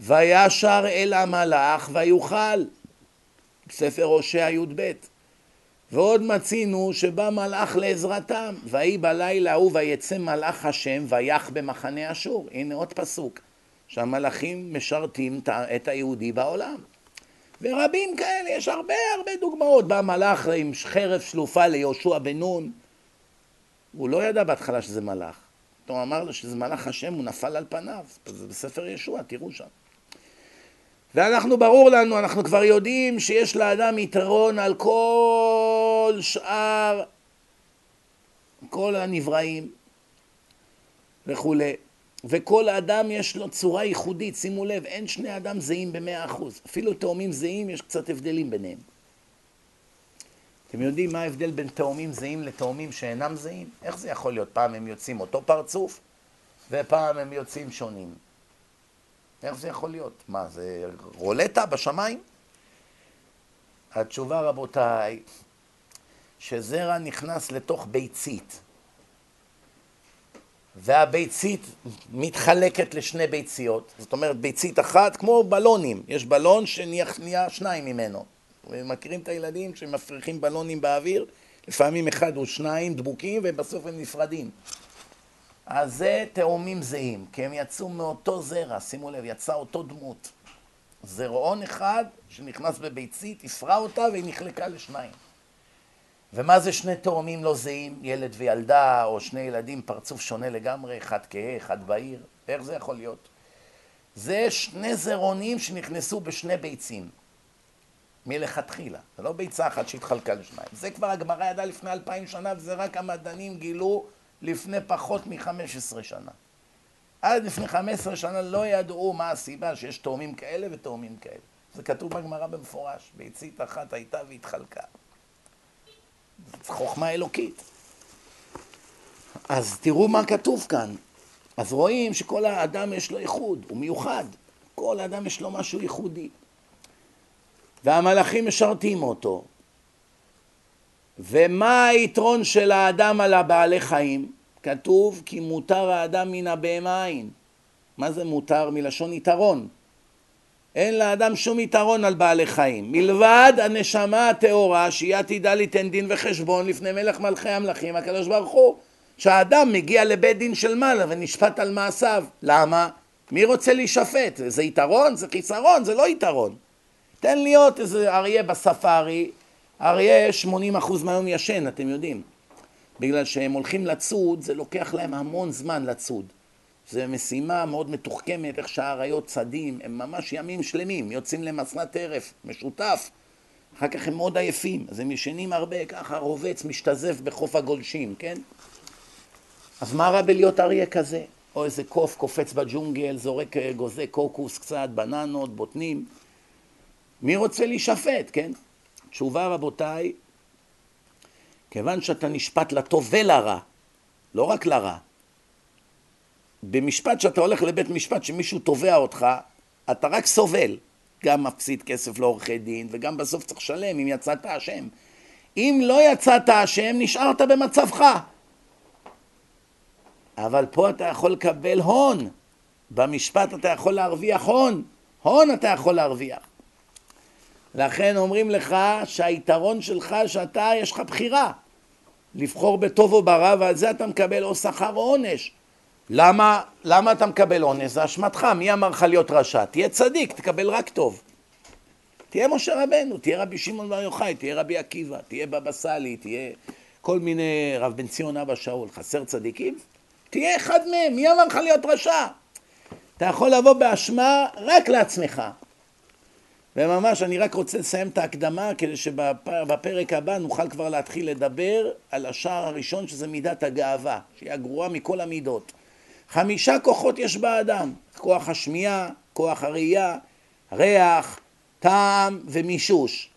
וישר אל המלאך ויוכל, ספר הושע י"ב. ועוד מצינו שבא מלאך לעזרתם, ויהי בלילה ההוא ויצא מלאך השם ויח במחנה אשור. הנה עוד פסוק, שהמלאכים משרתים את היהודי בעולם. ורבים כאלה, יש הרבה הרבה דוגמאות. בא מלאך עם חרב שלופה ליהושע בן נון, הוא לא ידע בהתחלה שזה מלאך. הוא אמר לו שזה מלאך השם, הוא נפל על פניו. זה בספר ישוע, תראו שם. ואנחנו, ברור לנו, אנחנו כבר יודעים שיש לאדם יתרון על כל שאר, כל הנבראים וכולי. וכל אדם יש לו צורה ייחודית, שימו לב, אין שני אדם זהים במאה אחוז. אפילו תאומים זהים, יש קצת הבדלים ביניהם. אתם יודעים מה ההבדל בין תאומים זהים לתאומים שאינם זהים? איך זה יכול להיות? פעם הם יוצאים אותו פרצוף, ופעם הם יוצאים שונים. איך זה יכול להיות? מה, זה רולטה בשמיים? התשובה, רבותיי, שזרע נכנס לתוך ביצית, והביצית מתחלקת לשני ביציות, זאת אומרת ביצית אחת כמו בלונים, יש בלון שנהיה שניים ממנו. מכירים את הילדים שמפריחים בלונים באוויר? לפעמים אחד או שניים דבוקים ובסוף הם נפרדים. אז זה תאומים זהים, כי הם יצאו מאותו זרע, שימו לב, יצא אותו דמות. זרעון אחד שנכנס בביצית, הפרה אותה והיא נחלקה לשניים. ומה זה שני תאומים לא זהים, ילד וילדה, או שני ילדים, פרצוף שונה לגמרי, אחד כהה, אחד בהיר? איך זה יכול להיות? זה שני זרעונים שנכנסו בשני ביצים, מלכתחילה. זה לא ביצה אחת שהתחלקה לשניים. זה כבר הגמרא ידעה לפני אלפיים שנה, וזה רק המדענים גילו לפני פחות מ-15 שנה. עד לפני 15 שנה לא ידעו מה הסיבה שיש תאומים כאלה ותאומים כאלה. זה כתוב בגמרא במפורש, ביצית אחת הייתה והתחלקה. זו חוכמה אלוקית. אז תראו מה כתוב כאן. אז רואים שכל האדם יש לו ייחוד, הוא מיוחד. כל אדם יש לו משהו ייחודי. והמלאכים משרתים אותו. ומה היתרון של האדם על הבעלי חיים? כתוב כי מותר האדם מן הבהמה אין. מה זה מותר? מלשון יתרון. אין לאדם שום יתרון על בעלי חיים, מלבד הנשמה הטהורה שהיא עתידה ליתן דין וחשבון לפני מלך מלכי המלכים הקדוש ברוך הוא שהאדם מגיע לבית דין של מעלה ונשפט על מעשיו למה? מי רוצה להישפט? זה יתרון? זה חיסרון? זה לא יתרון תן להיות איזה אריה בספארי אריה 80% מהיום ישן, אתם יודעים. בגלל שהם הולכים לצוד, זה לוקח להם המון זמן לצוד. זו משימה מאוד מתוחכמת, איך שהאריות צדים, הם ממש ימים שלמים, יוצאים למסע טרף, משותף. אחר כך הם מאוד עייפים, אז הם ישנים הרבה, ככה רובץ, משתזף בחוף הגולשים, כן? אז מה רע בלהיות אריה כזה? או איזה קוף קופץ בג'ונגל, זורק גוזי קוקוס קצת, בננות, בוטנים. מי רוצה להישפט, כן? תשובה רבותיי, כיוון שאתה נשפט לטוב ולרע, לא רק לרע, במשפט שאתה הולך לבית משפט שמישהו תובע אותך, אתה רק סובל, גם מפסיד כסף לעורכי דין וגם בסוף צריך לשלם אם יצאת אשם. אם לא יצאת אשם, נשארת במצבך. אבל פה אתה יכול לקבל הון. במשפט אתה יכול להרוויח הון. הון אתה יכול להרוויח. לכן אומרים לך שהיתרון שלך שאתה, יש לך בחירה. לבחור בטוב או ברע, ועל זה אתה מקבל או שכר או עונש. למה, למה אתה מקבל עונש? זה אשמתך, מי אמר לך להיות רשע? תהיה צדיק, תקבל רק טוב. תהיה משה רבנו, תהיה רבי שמעון בר יוחאי, תהיה רבי עקיבא, תהיה בבא סאלי, תהיה כל מיני, רב בן ציון אבא שאול, חסר צדיקים? תהיה אחד מהם, מי אמר לך להיות רשע? אתה יכול לבוא באשמה רק לעצמך. וממש אני רק רוצה לסיים את ההקדמה כדי שבפרק הבא נוכל כבר להתחיל לדבר על השער הראשון שזה מידת הגאווה, שהיא הגרועה מכל המידות. חמישה כוחות יש באדם, כוח השמיעה, כוח הראייה, ריח, טעם ומישוש.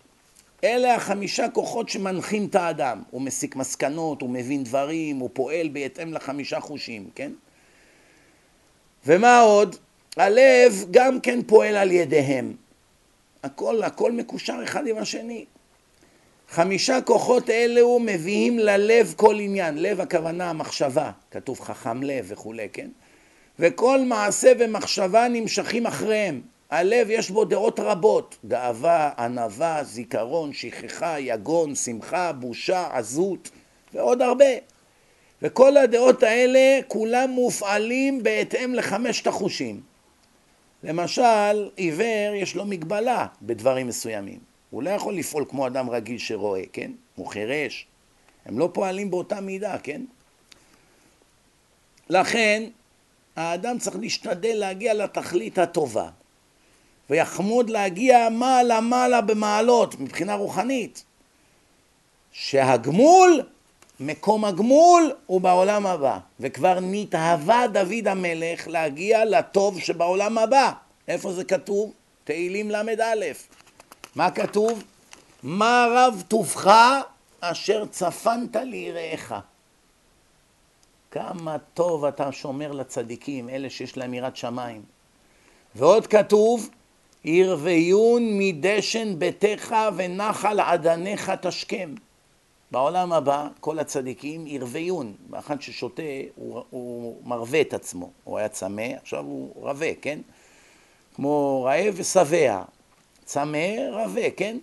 אלה החמישה כוחות שמנחים את האדם. הוא מסיק מסקנות, הוא מבין דברים, הוא פועל בהתאם לחמישה חושים, כן? ומה עוד? הלב גם כן פועל על ידיהם. הכל, הכל מקושר אחד עם השני. חמישה כוחות אלו מביאים ללב כל עניין, לב הכוונה המחשבה, כתוב חכם לב וכולי, כן? וכל מעשה ומחשבה נמשכים אחריהם. הלב יש בו דעות רבות, גאווה, ענווה, זיכרון, שכחה, יגון, שמחה, בושה, עזות ועוד הרבה. וכל הדעות האלה כולם מופעלים בהתאם לחמשת החושים. למשל, עיוור יש לו מגבלה בדברים מסוימים. הוא לא יכול לפעול כמו אדם רגיל שרואה, כן? הוא חירש. הם לא פועלים באותה מידה, כן? לכן, האדם צריך להשתדל להגיע לתכלית הטובה. ויחמוד להגיע מעלה מעלה במעלות מבחינה רוחנית. שהגמול, מקום הגמול הוא בעולם הבא. וכבר נתהווה דוד המלך להגיע לטוב שבעולם הבא. איפה זה כתוב? תהילים ל"א. מה כתוב? מה רב טובך אשר צפנת ליראיך. כמה טוב אתה שומר לצדיקים, אלה שיש להם יראת שמיים. ועוד כתוב, ירוויון מדשן ביתך ונחל עדניך תשכם. בעולם הבא כל הצדיקים ירוויון, ואחד ששותה הוא, הוא מרווה את עצמו, הוא היה צמא, עכשיו הוא רווה, כן? כמו רעב ושבע, צמא, רווה, כן?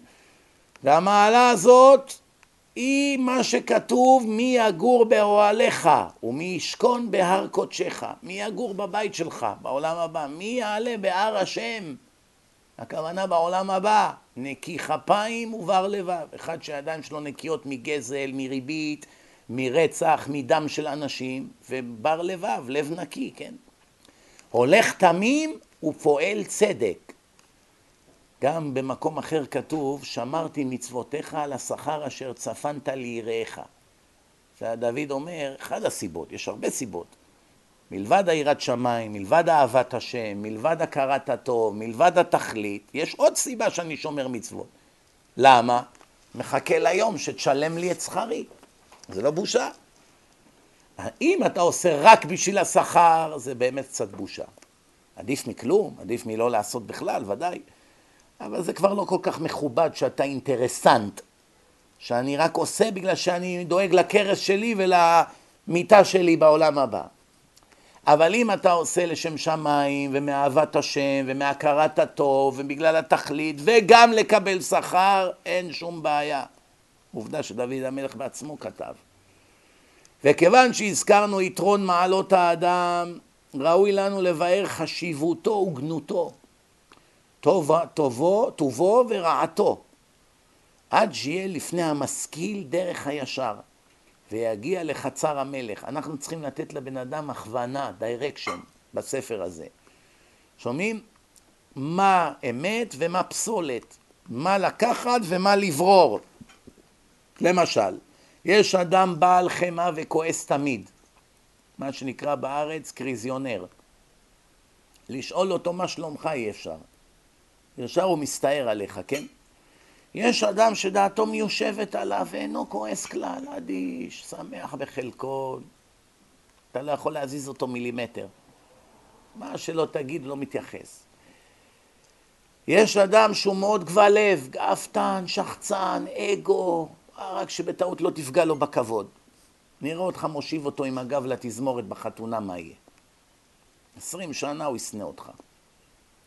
והמעלה הזאת היא מה שכתוב מי יגור באוהליך ומי ישכון בהר קודשך, מי יגור בבית שלך בעולם הבא, מי יעלה בהר השם הכוונה בעולם הבא, נקי כפיים ובר לבב. אחד שהידיים שלו נקיות מגזל, מריבית, מרצח, מדם של אנשים, ובר לבב, לב נקי, כן? הולך תמים ופועל צדק. גם במקום אחר כתוב, שמרתי מצוותיך על השכר אשר צפנת ליראיך. ודוד אומר, אחת הסיבות, יש הרבה סיבות. מלבד היראת שמיים, מלבד אהבת השם, מלבד הכרת הטוב, מלבד התכלית, יש עוד סיבה שאני שומר מצוות. למה? מחכה ליום שתשלם לי את שכרי. זה לא בושה. אם אתה עושה רק בשביל השכר, זה באמת קצת בושה. עדיף מכלום, עדיף מלא לעשות בכלל, ודאי. אבל זה כבר לא כל כך מכובד שאתה אינטרסנט, שאני רק עושה בגלל שאני דואג לכרס שלי ולמיטה שלי בעולם הבא. אבל אם אתה עושה לשם שמיים ומאהבת השם ומהכרת הטוב ובגלל התכלית וגם לקבל שכר, אין שום בעיה. עובדה שדוד המלך בעצמו כתב. וכיוון שהזכרנו יתרון מעלות האדם, ראוי לנו לבאר חשיבותו וגנותו, טוב, טובו, טובו ורעתו, עד שיהיה לפני המשכיל דרך הישר. ויגיע לחצר המלך. אנחנו צריכים לתת לבן אדם הכוונה, דיירקשן, בספר הזה. שומעים? מה אמת ומה פסולת, מה לקחת ומה לברור. למשל, יש אדם בעל חמאה וכועס תמיד, מה שנקרא בארץ קריזיונר. לשאול אותו מה שלומך אי אפשר. ישר הוא מסתער עליך, כן? יש אדם שדעתו מיושבת עליו ואינו כועס כלל, אדיש, שמח בחלקו, אתה לא יכול להזיז אותו מילימטר. מה שלא תגיד לא מתייחס. יש אדם שהוא מאוד גבל לב, גאוותן, שחצן, אגו, רק שבטעות לא תפגע לו בכבוד. נראה אותך מושיב אותו עם הגב לתזמורת בחתונה, מה יהיה? עשרים שנה הוא ישנא אותך.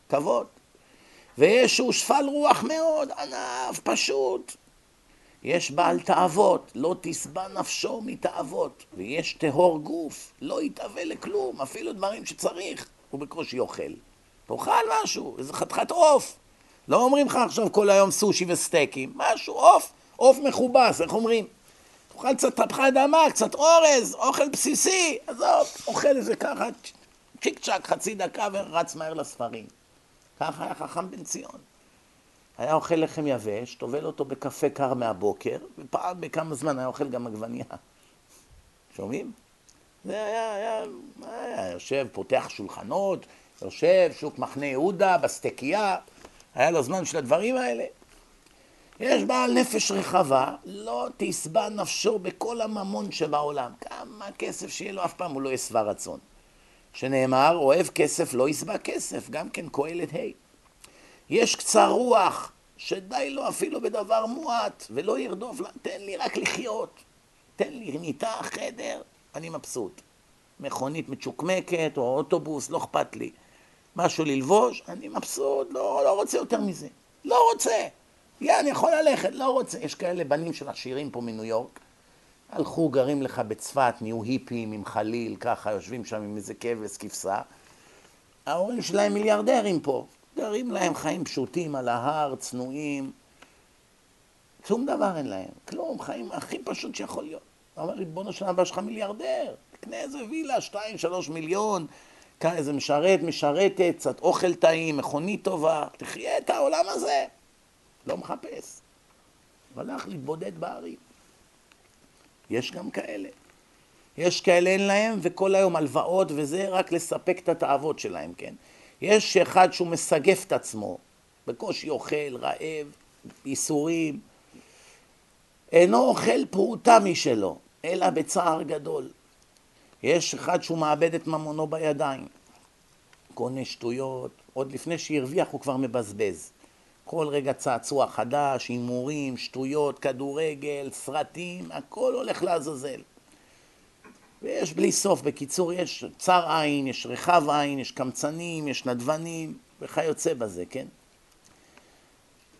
כבוד. ויש שהוא שפל רוח מאוד, ענף, פשוט. יש בעל תאוות, לא תשבע נפשו מתאוות. ויש טהור גוף, לא יתאווה לכלום, אפילו דברים שצריך, הוא בקושי אוכל. תאכל משהו, איזה חתיכת עוף. לא אומרים לך עכשיו כל היום סושי וסטייקים, משהו, עוף, עוף מכובס, איך אומרים? תאכל קצת תפוחי אדמה, קצת אורז, אוכל בסיסי, עזוב, אוכל איזה ככה, צ'יק צ'אק, חצי דקה ורץ מהר לספרים. ככה היה חכם בן ציון. היה אוכל לחם יבש, טובל אותו בקפה קר מהבוקר, ופעם בכמה זמן היה אוכל גם עגבנייה. שומעים? זה היה, היה, היה יושב, פותח שולחנות, יושב, שוק מחנה יהודה, בסטקייה, היה לו זמן של הדברים האלה. יש בעל נפש רחבה, לא תשבע נפשו בכל הממון שבעולם. כמה כסף שיהיה לו, אף פעם הוא לא יהיה שבע רצון. שנאמר, אוהב כסף לא ישבע כסף, גם כן קהלת ה'. יש קצר רוח, שדי לו אפילו בדבר מועט, ולא ירדוף, תן לי רק לחיות. תן לי מיטה, חדר, אני מבסוט. מכונית מצ'וקמקת, או אוטובוס, לא אכפת לי. משהו ללבוש, אני מבסוט, לא, לא רוצה יותר מזה. לא רוצה. יא, אני יכול ללכת, לא רוצה. יש כאלה בנים של עשירים פה מניו יורק, הלכו, גרים לך בצפת, נהיו היפים עם חליל, ככה, יושבים שם עם איזה כבש, כבשה. ההורים שלהם מיליארדרים פה, גרים להם חיים פשוטים על ההר, צנועים. שום דבר אין להם, כלום, חיים הכי פשוט שיכול להיות. הוא אומר, ריבונו של אבא שלך מיליארדר, תקנה איזה וילה, שתיים, שלוש מיליון, כאן איזה משרת, משרתת, קצת אוכל טעים, מכונית טובה, תחיה את העולם הזה. לא מחפש. הלך להתבודד בערים. יש גם כאלה. יש כאלה אין להם, וכל היום הלוואות וזה, רק לספק את התאוות שלהם, כן? יש אחד שהוא מסגף את עצמו, בקושי אוכל, רעב, ייסורים, אינו אוכל פרוטה משלו, אלא בצער גדול. יש אחד שהוא מאבד את ממונו בידיים, קונה שטויות, עוד לפני שהרוויח הוא כבר מבזבז. כל רגע צעצוע חדש, הימורים, שטויות, כדורגל, סרטים, הכל הולך לעזאזל. ויש בלי סוף, בקיצור, יש צר עין, יש רחב עין, יש קמצנים, יש נדבנים, וכיוצא בזה, כן?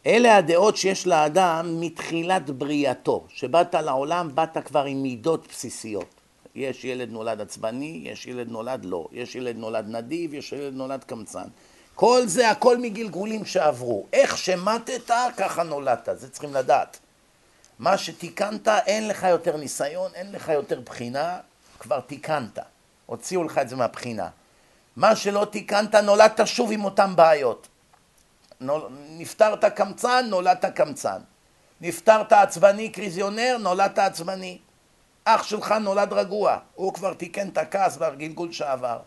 אלה הדעות שיש לאדם מתחילת בריאתו. שבאת לעולם, באת כבר עם מידות בסיסיות. יש ילד נולד עצבני, יש ילד נולד לא, יש ילד נולד נדיב, יש ילד נולד קמצן. כל זה הכל מגלגולים שעברו. איך שמטת, ככה נולדת, זה צריכים לדעת. מה שתיקנת, אין לך יותר ניסיון, אין לך יותר בחינה, כבר תיקנת. הוציאו לך את זה מהבחינה. מה שלא תיקנת, נולדת שוב עם אותן בעיות. נפטרת קמצן, נולדת קמצן. נפטרת עצבני, קריזיונר, נולדת עצבני. אח שלך נולד רגוע, הוא כבר תיקן את הכעס והגלגול שעבר.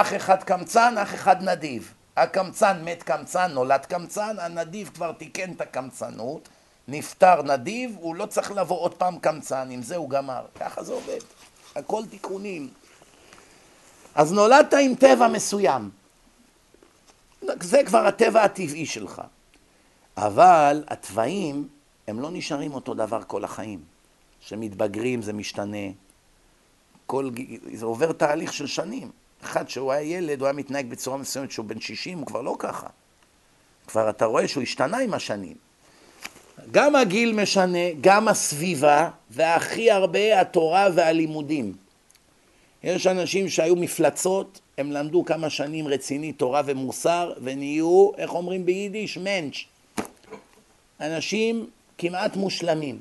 אח אחד קמצן, אח אחד נדיב. הקמצן מת קמצן, נולד קמצן, הנדיב כבר תיקן את הקמצנות, נפטר נדיב, הוא לא צריך לבוא עוד פעם קמצן, עם זה הוא גמר. ככה זה עובד. הכל תיקונים. אז נולדת עם טבע מסוים. זה כבר הטבע הטבעי שלך. אבל התוואים, הם לא נשארים אותו דבר כל החיים. כשמתבגרים זה משתנה. כל, זה עובר תהליך של שנים. אחד שהוא היה ילד, הוא היה מתנהג בצורה מסוימת, שהוא בן 60, הוא כבר לא ככה. כבר אתה רואה שהוא השתנה עם השנים. גם הגיל משנה, גם הסביבה, והכי הרבה התורה והלימודים. יש אנשים שהיו מפלצות, הם למדו כמה שנים רציני תורה ומוסר, ונהיו, איך אומרים ביידיש? מענץ'. אנשים כמעט מושלמים.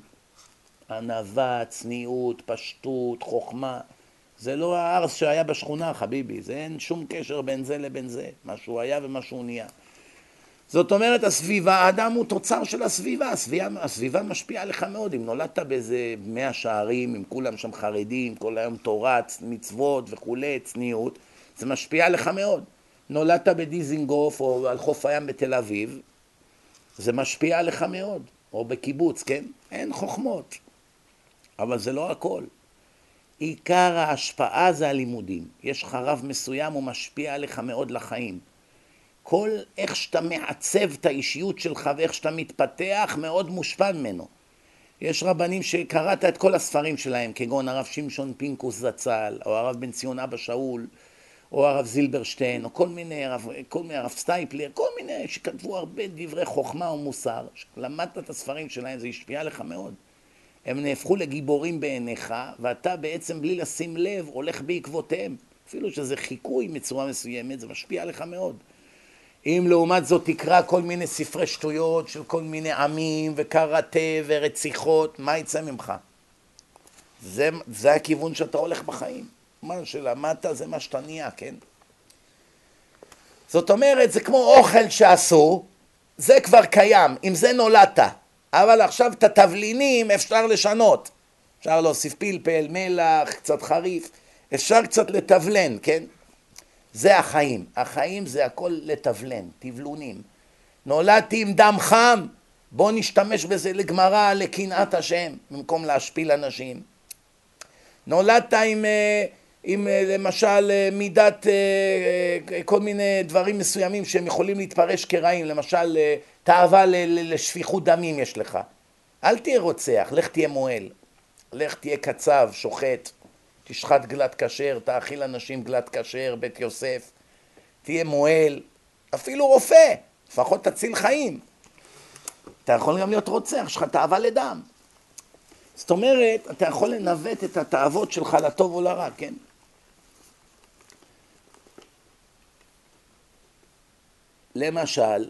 ענווה, צניעות, פשטות, חוכמה. זה לא הארס שהיה בשכונה, חביבי, זה אין שום קשר בין זה לבין זה, מה שהוא היה ומה שהוא נהיה. זאת אומרת, הסביבה, האדם הוא תוצר של הסביבה, הסביבה, הסביבה משפיעה עליך מאוד. אם נולדת באיזה מאה שערים, עם כולם שם חרדים, כל היום תורה, מצוות וכולי, צניעות, זה משפיע עליך מאוד. נולדת בדיזינגוף או על חוף הים בתל אביב, זה משפיע עליך מאוד. או בקיבוץ, כן? אין חוכמות. אבל זה לא הכל. עיקר ההשפעה זה הלימודים. יש לך רב מסוים, הוא משפיע עליך מאוד לחיים. כל איך שאתה מעצב את האישיות שלך ואיך שאתה מתפתח, מאוד מושפע ממנו. יש רבנים שקראת את כל הספרים שלהם, כגון הרב שמשון פינקוס זצ"ל, או הרב בן ציון אבא שאול, או הרב זילברשטיין, או כל מיני, הרב, כל מיני, הרב סטייפלר, כל מיני שכתבו הרבה דברי חוכמה ומוסר. למדת את הספרים שלהם, זה השפיע עליך מאוד. הם נהפכו לגיבורים בעיניך, ואתה בעצם בלי לשים לב הולך בעקבותיהם. אפילו שזה חיקוי מצורה מסוימת, זה משפיע עליך מאוד. אם לעומת זאת תקרא כל מיני ספרי שטויות של כל מיני עמים וקראטה ורציחות, מה יצא ממך? זה, זה הכיוון שאתה הולך בחיים. מה שלמדת זה מה שאתה נהיה, כן? זאת אומרת, זה כמו אוכל שעשו, זה כבר קיים, עם זה נולדת, אבל עכשיו את התבלינים אפשר לשנות. אפשר להוסיף פלפל, מלח, קצת חריף, אפשר קצת לתבלן, כן? זה החיים. החיים זה הכל לתבלן, תבלונים. נולדתי עם דם חם, בוא נשתמש בזה לגמרא, לקנאת השם, במקום להשפיל אנשים. נולדת עם, אה, עם אה, למשל אה, מידת כל מיני דברים מסוימים שהם יכולים להתפרש כרעים, למשל תאווה לשפיכות דמים יש לך. אל תהיה רוצח, לך תהיה מועל. לך תהיה קצב, שוחט, תשחט גלת כשר, תאכיל אנשים גלת כשר, בית יוסף, תהיה מועל, אפילו רופא, לפחות תציל חיים. אתה יכול גם להיות רוצח, יש לך תאווה לדם. זאת אומרת, אתה יכול לנווט את התאוות שלך לטוב או לרע, כן? למשל,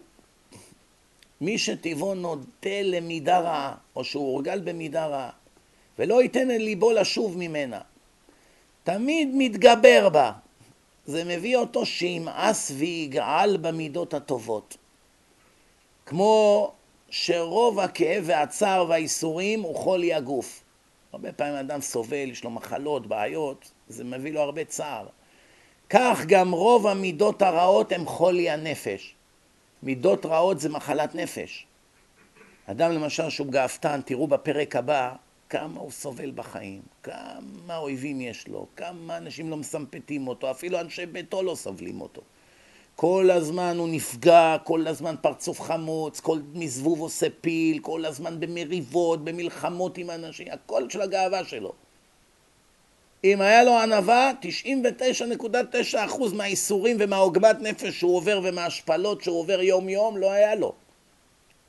מי שטבעו נוטה למידה רעה, או שהוא הורגל במידה רעה, ולא ייתן אל ליבו לשוב ממנה, תמיד מתגבר בה. זה מביא אותו שימאס ויגעל במידות הטובות. כמו שרוב הכאב והצער והאיסורים הוא חולי הגוף. הרבה פעמים אדם סובל, יש לו מחלות, בעיות, זה מביא לו הרבה צער. כך גם רוב המידות הרעות הם חולי הנפש. מידות רעות זה מחלת נפש. אדם למשל שהוא גאוותן, תראו בפרק הבא כמה הוא סובל בחיים, כמה אויבים יש לו, כמה אנשים לא מסמפטים אותו, אפילו אנשי ביתו לא סובלים אותו. כל הזמן הוא נפגע, כל הזמן פרצוף חמוץ, כל מזבוב עושה פיל, כל הזמן במריבות, במלחמות עם אנשים, הכל של הגאווה שלו. אם היה לו ענווה, 99.9% מהאיסורים ומהעוגמת נפש שהוא עובר ומההשפלות שהוא עובר יום יום, לא היה לו.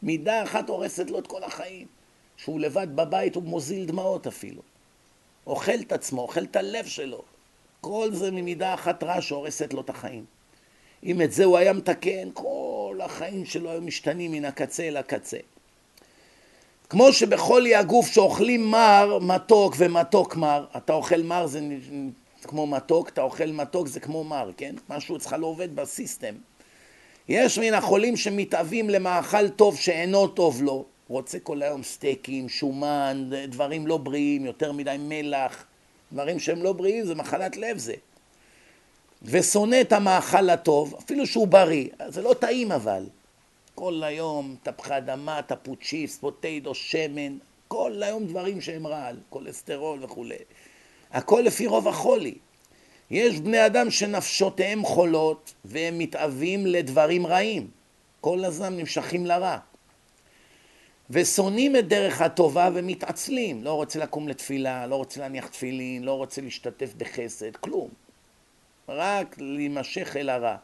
מידה אחת הורסת לו את כל החיים. שהוא לבד בבית הוא מוזיל דמעות אפילו. אוכל את עצמו, אוכל את הלב שלו. כל זה ממידה אחת רע שהורסת לו את החיים. אם את זה הוא היה מתקן, כל החיים שלו היו משתנים מן הקצה אל הקצה. כמו שבחולי הגוף שאוכלים מר, מתוק ומתוק מר, אתה אוכל מר זה כמו מתוק, אתה אוכל מתוק זה כמו מר, כן? משהו אצלך לא עובד בסיסטם. יש מן החולים שמתאווים למאכל טוב שאינו טוב לו, רוצה כל היום סטייקים, שומן, דברים לא בריאים, יותר מדי מלח, דברים שהם לא בריאים, זה מחלת לב זה. ושונא את המאכל הטוב, אפילו שהוא בריא, זה לא טעים אבל. כל היום תפוחי אדמה, תפוצ'יפס, פוטטו, שמן, כל היום דברים שהם רעל, כולסטרול וכולי. הכל לפי רוב החולי. יש בני אדם שנפשותיהם חולות והם מתאווים לדברים רעים. כל הזמן נמשכים לרע. ושונאים את דרך הטובה ומתעצלים. לא רוצה לקום לתפילה, לא רוצה להניח תפילין, לא רוצה להשתתף בחסד, כלום. רק להימשך אל הרע.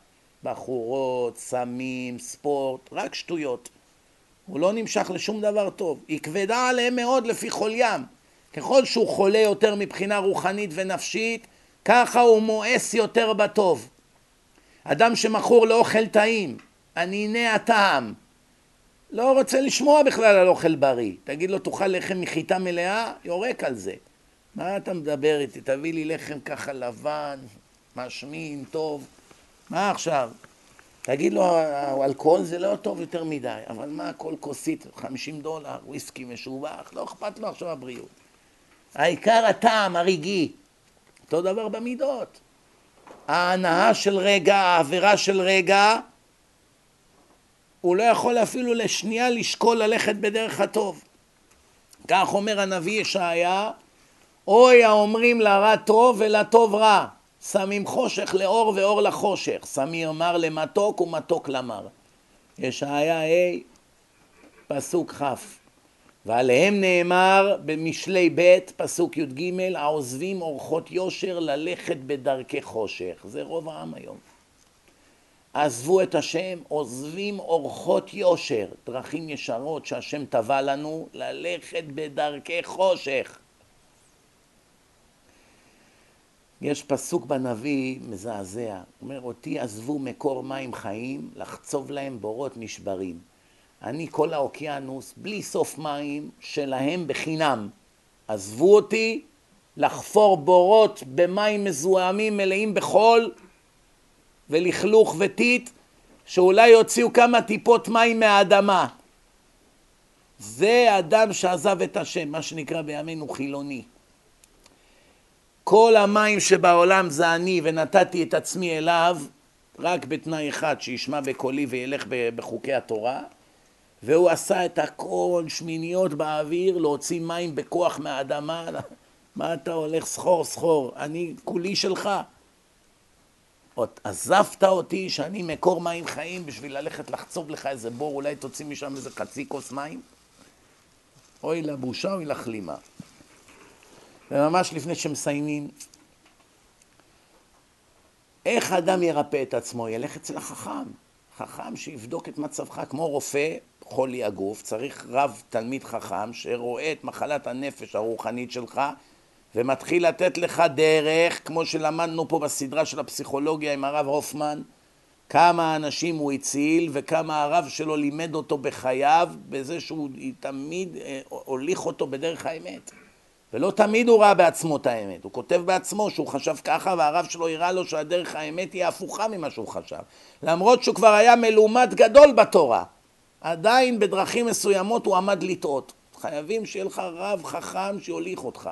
בחורות, סמים, ספורט, רק שטויות. הוא לא נמשך לשום דבר טוב. היא כבדה עליהם מאוד לפי חוליים. ככל שהוא חולה יותר מבחינה רוחנית ונפשית, ככה הוא מואס יותר בטוב. אדם שמכור לאוכל טעים, אניני הטעם, לא רוצה לשמוע בכלל על אוכל בריא. תגיד לו, תאכל לחם מחיטה מלאה, יורק על זה. מה אתה מדבר איתי? תביא לי לחם ככה לבן, משמין, טוב. מה עכשיו? תגיד לו, האלכוהול זה לא טוב יותר מדי, אבל מה, כל כוסית, 50 דולר, וויסקי משובח, לא אכפת לו עכשיו הבריאות. העיקר הטעם הרגעי. אותו דבר במידות. ההנאה של רגע, העבירה של רגע, הוא לא יכול אפילו לשנייה לשקול ללכת בדרך הטוב. כך אומר הנביא ישעיה, אוי האומרים לרע טוב ולטוב רע, שמים חושך לאור ואור לחושך, שמים מר למתוק ומתוק למר. ישעיה ה' פסוק כ' ועליהם נאמר במשלי ב' פסוק י"ג העוזבים אורחות יושר ללכת בדרכי חושך. זה רוב העם היום. עזבו את השם, עוזבים אורחות יושר, דרכים ישרות שהשם טבע לנו, ללכת בדרכי חושך. יש פסוק בנביא מזעזע, אומר אותי עזבו מקור מים חיים, לחצוב להם בורות נשברים. אני כל האוקיינוס, בלי סוף מים, שלהם בחינם. עזבו אותי לחפור בורות במים מזוהמים מלאים בחול, ולכלוך וטיט, שאולי יוציאו כמה טיפות מים מהאדמה. זה אדם שעזב את השם, מה שנקרא בימינו חילוני. כל המים שבעולם זה אני ונתתי את עצמי אליו רק בתנאי אחד, שישמע בקולי וילך בחוקי התורה והוא עשה את הכל שמיניות באוויר להוציא מים בכוח מהאדמה (laughs) מה אתה הולך סחור סחור, אני כולי שלך עזבת אותי שאני מקור מים חיים בשביל ללכת לחצוב לך איזה בור, אולי תוציא משם איזה חצי כוס מים? אוי לבושה, אוי לכלימה. וממש לפני שמסיימים, איך אדם ירפא את עצמו? ילך אצל החכם. חכם שיבדוק את מצבך, כמו רופא, חולי הגוף, צריך רב תלמיד חכם שרואה את מחלת הנפש הרוחנית שלך ומתחיל לתת לך דרך, כמו שלמדנו פה בסדרה של הפסיכולוגיה עם הרב הופמן, כמה אנשים הוא הציל וכמה הרב שלו לימד אותו בחייו בזה שהוא תמיד אה, הוליך אותו בדרך האמת. ולא תמיד הוא ראה בעצמו את האמת, הוא כותב בעצמו שהוא חשב ככה והרב שלו הראה לו שהדרך האמת היא הפוכה ממה שהוא חשב. למרות שהוא כבר היה מלומד גדול בתורה, עדיין בדרכים מסוימות הוא עמד לטעות. חייבים שיהיה לך רב חכם שיוליך אותך.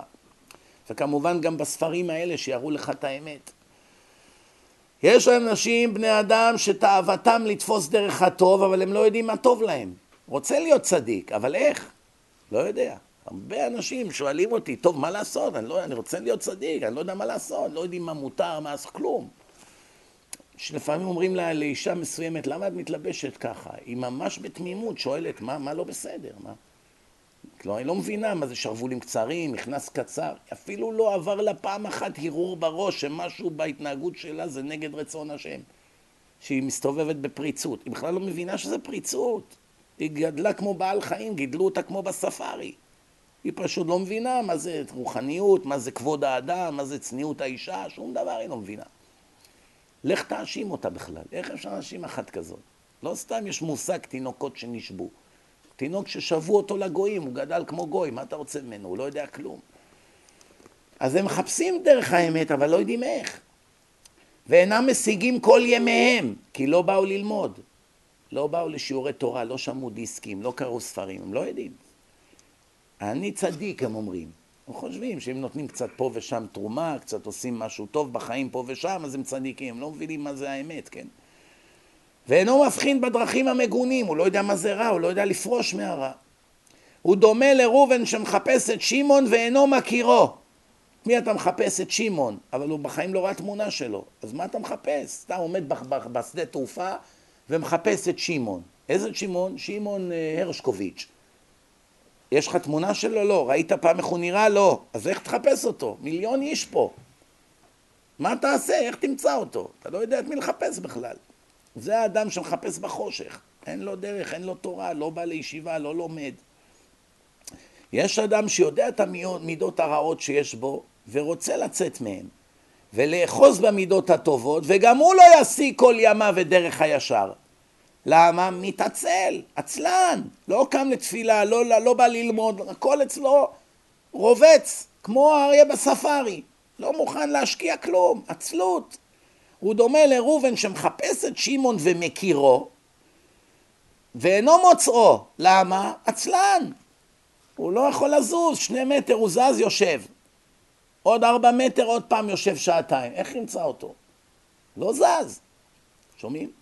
וכמובן גם בספרים האלה שיראו לך את האמת. יש אנשים, בני אדם, שתאוותם לתפוס דרך הטוב, אבל הם לא יודעים מה טוב להם. רוצה להיות צדיק, אבל איך? לא יודע. הרבה אנשים שואלים אותי, טוב, מה לעשות? אני, לא, אני רוצה להיות צדיק, אני לא יודע מה לעשות, לא יודעים מה מותר, מה לעשות, כלום. שלפעמים אומרים לה, לאישה מסוימת, למה את מתלבשת ככה? היא ממש בתמימות שואלת, מה, מה לא בסדר? מה? כלומר, היא לא מבינה מה זה שרוולים קצרים, מכנס קצר, אפילו לא עבר לה פעם אחת הרהור בראש שמשהו בהתנהגות שלה זה נגד רצון השם, שהיא מסתובבת בפריצות, היא בכלל לא מבינה שזה פריצות, היא גדלה כמו בעל חיים, גידלו אותה כמו בספארי, היא פשוט לא מבינה מה זה רוחניות, מה זה כבוד האדם, מה זה צניעות האישה, שום דבר היא לא מבינה. לך תאשים אותה בכלל, איך אפשר להאשים אחת כזאת? לא סתם יש מושג תינוקות שנשבו. תינוק ששבו אותו לגויים, הוא גדל כמו גוי, מה אתה רוצה ממנו? הוא לא יודע כלום. אז הם מחפשים דרך האמת, אבל לא יודעים איך. ואינם משיגים כל ימיהם, כי לא באו ללמוד. לא באו לשיעורי תורה, לא שמעו דיסקים, לא קראו ספרים, הם לא יודעים. אני צדיק, הם אומרים. הם חושבים שאם נותנים קצת פה ושם תרומה, קצת עושים משהו טוב בחיים פה ושם, אז הם צדיקים. הם לא מבינים מה זה האמת, כן? ואינו מבחין בדרכים המגונים, הוא לא יודע מה זה רע, הוא לא יודע לפרוש מהרע. הוא דומה לראובן שמחפש את שמעון ואינו מכירו. מי אתה מחפש את שמעון, אבל הוא בחיים לא ראה תמונה שלו, אז מה אתה מחפש? סתם עומד בשדה תעופה ומחפש את שמעון. איזה שמעון? שמעון אה, הרשקוביץ'. יש לך תמונה שלו? לא. ראית פעם איך הוא נראה? לא. אז איך תחפש אותו? מיליון איש פה. מה תעשה? איך תמצא אותו? אתה לא יודע את מי לחפש בכלל. זה האדם שמחפש בחושך. אין לו דרך, אין לו תורה, לא בא לישיבה, לא לומד. יש אדם שיודע את המידות הרעות שיש בו ורוצה לצאת מהן ולאחוז במידות הטובות וגם הוא לא ישיג כל ימיו את דרך הישר. למה? מתעצל, עצלן, לא קם לתפילה, לא, לא, לא בא ללמוד, הכל אצלו רובץ, כמו האריה בספארי, לא מוכן להשקיע כלום, עצלות. הוא דומה לראובן שמחפש את שמעון ומכירו ואינו מוצאו. למה? עצלן. הוא לא יכול לזוז, שני מטר הוא זז, יושב. עוד ארבע מטר, עוד פעם יושב שעתיים. איך ימצא אותו? לא זז. שומעים?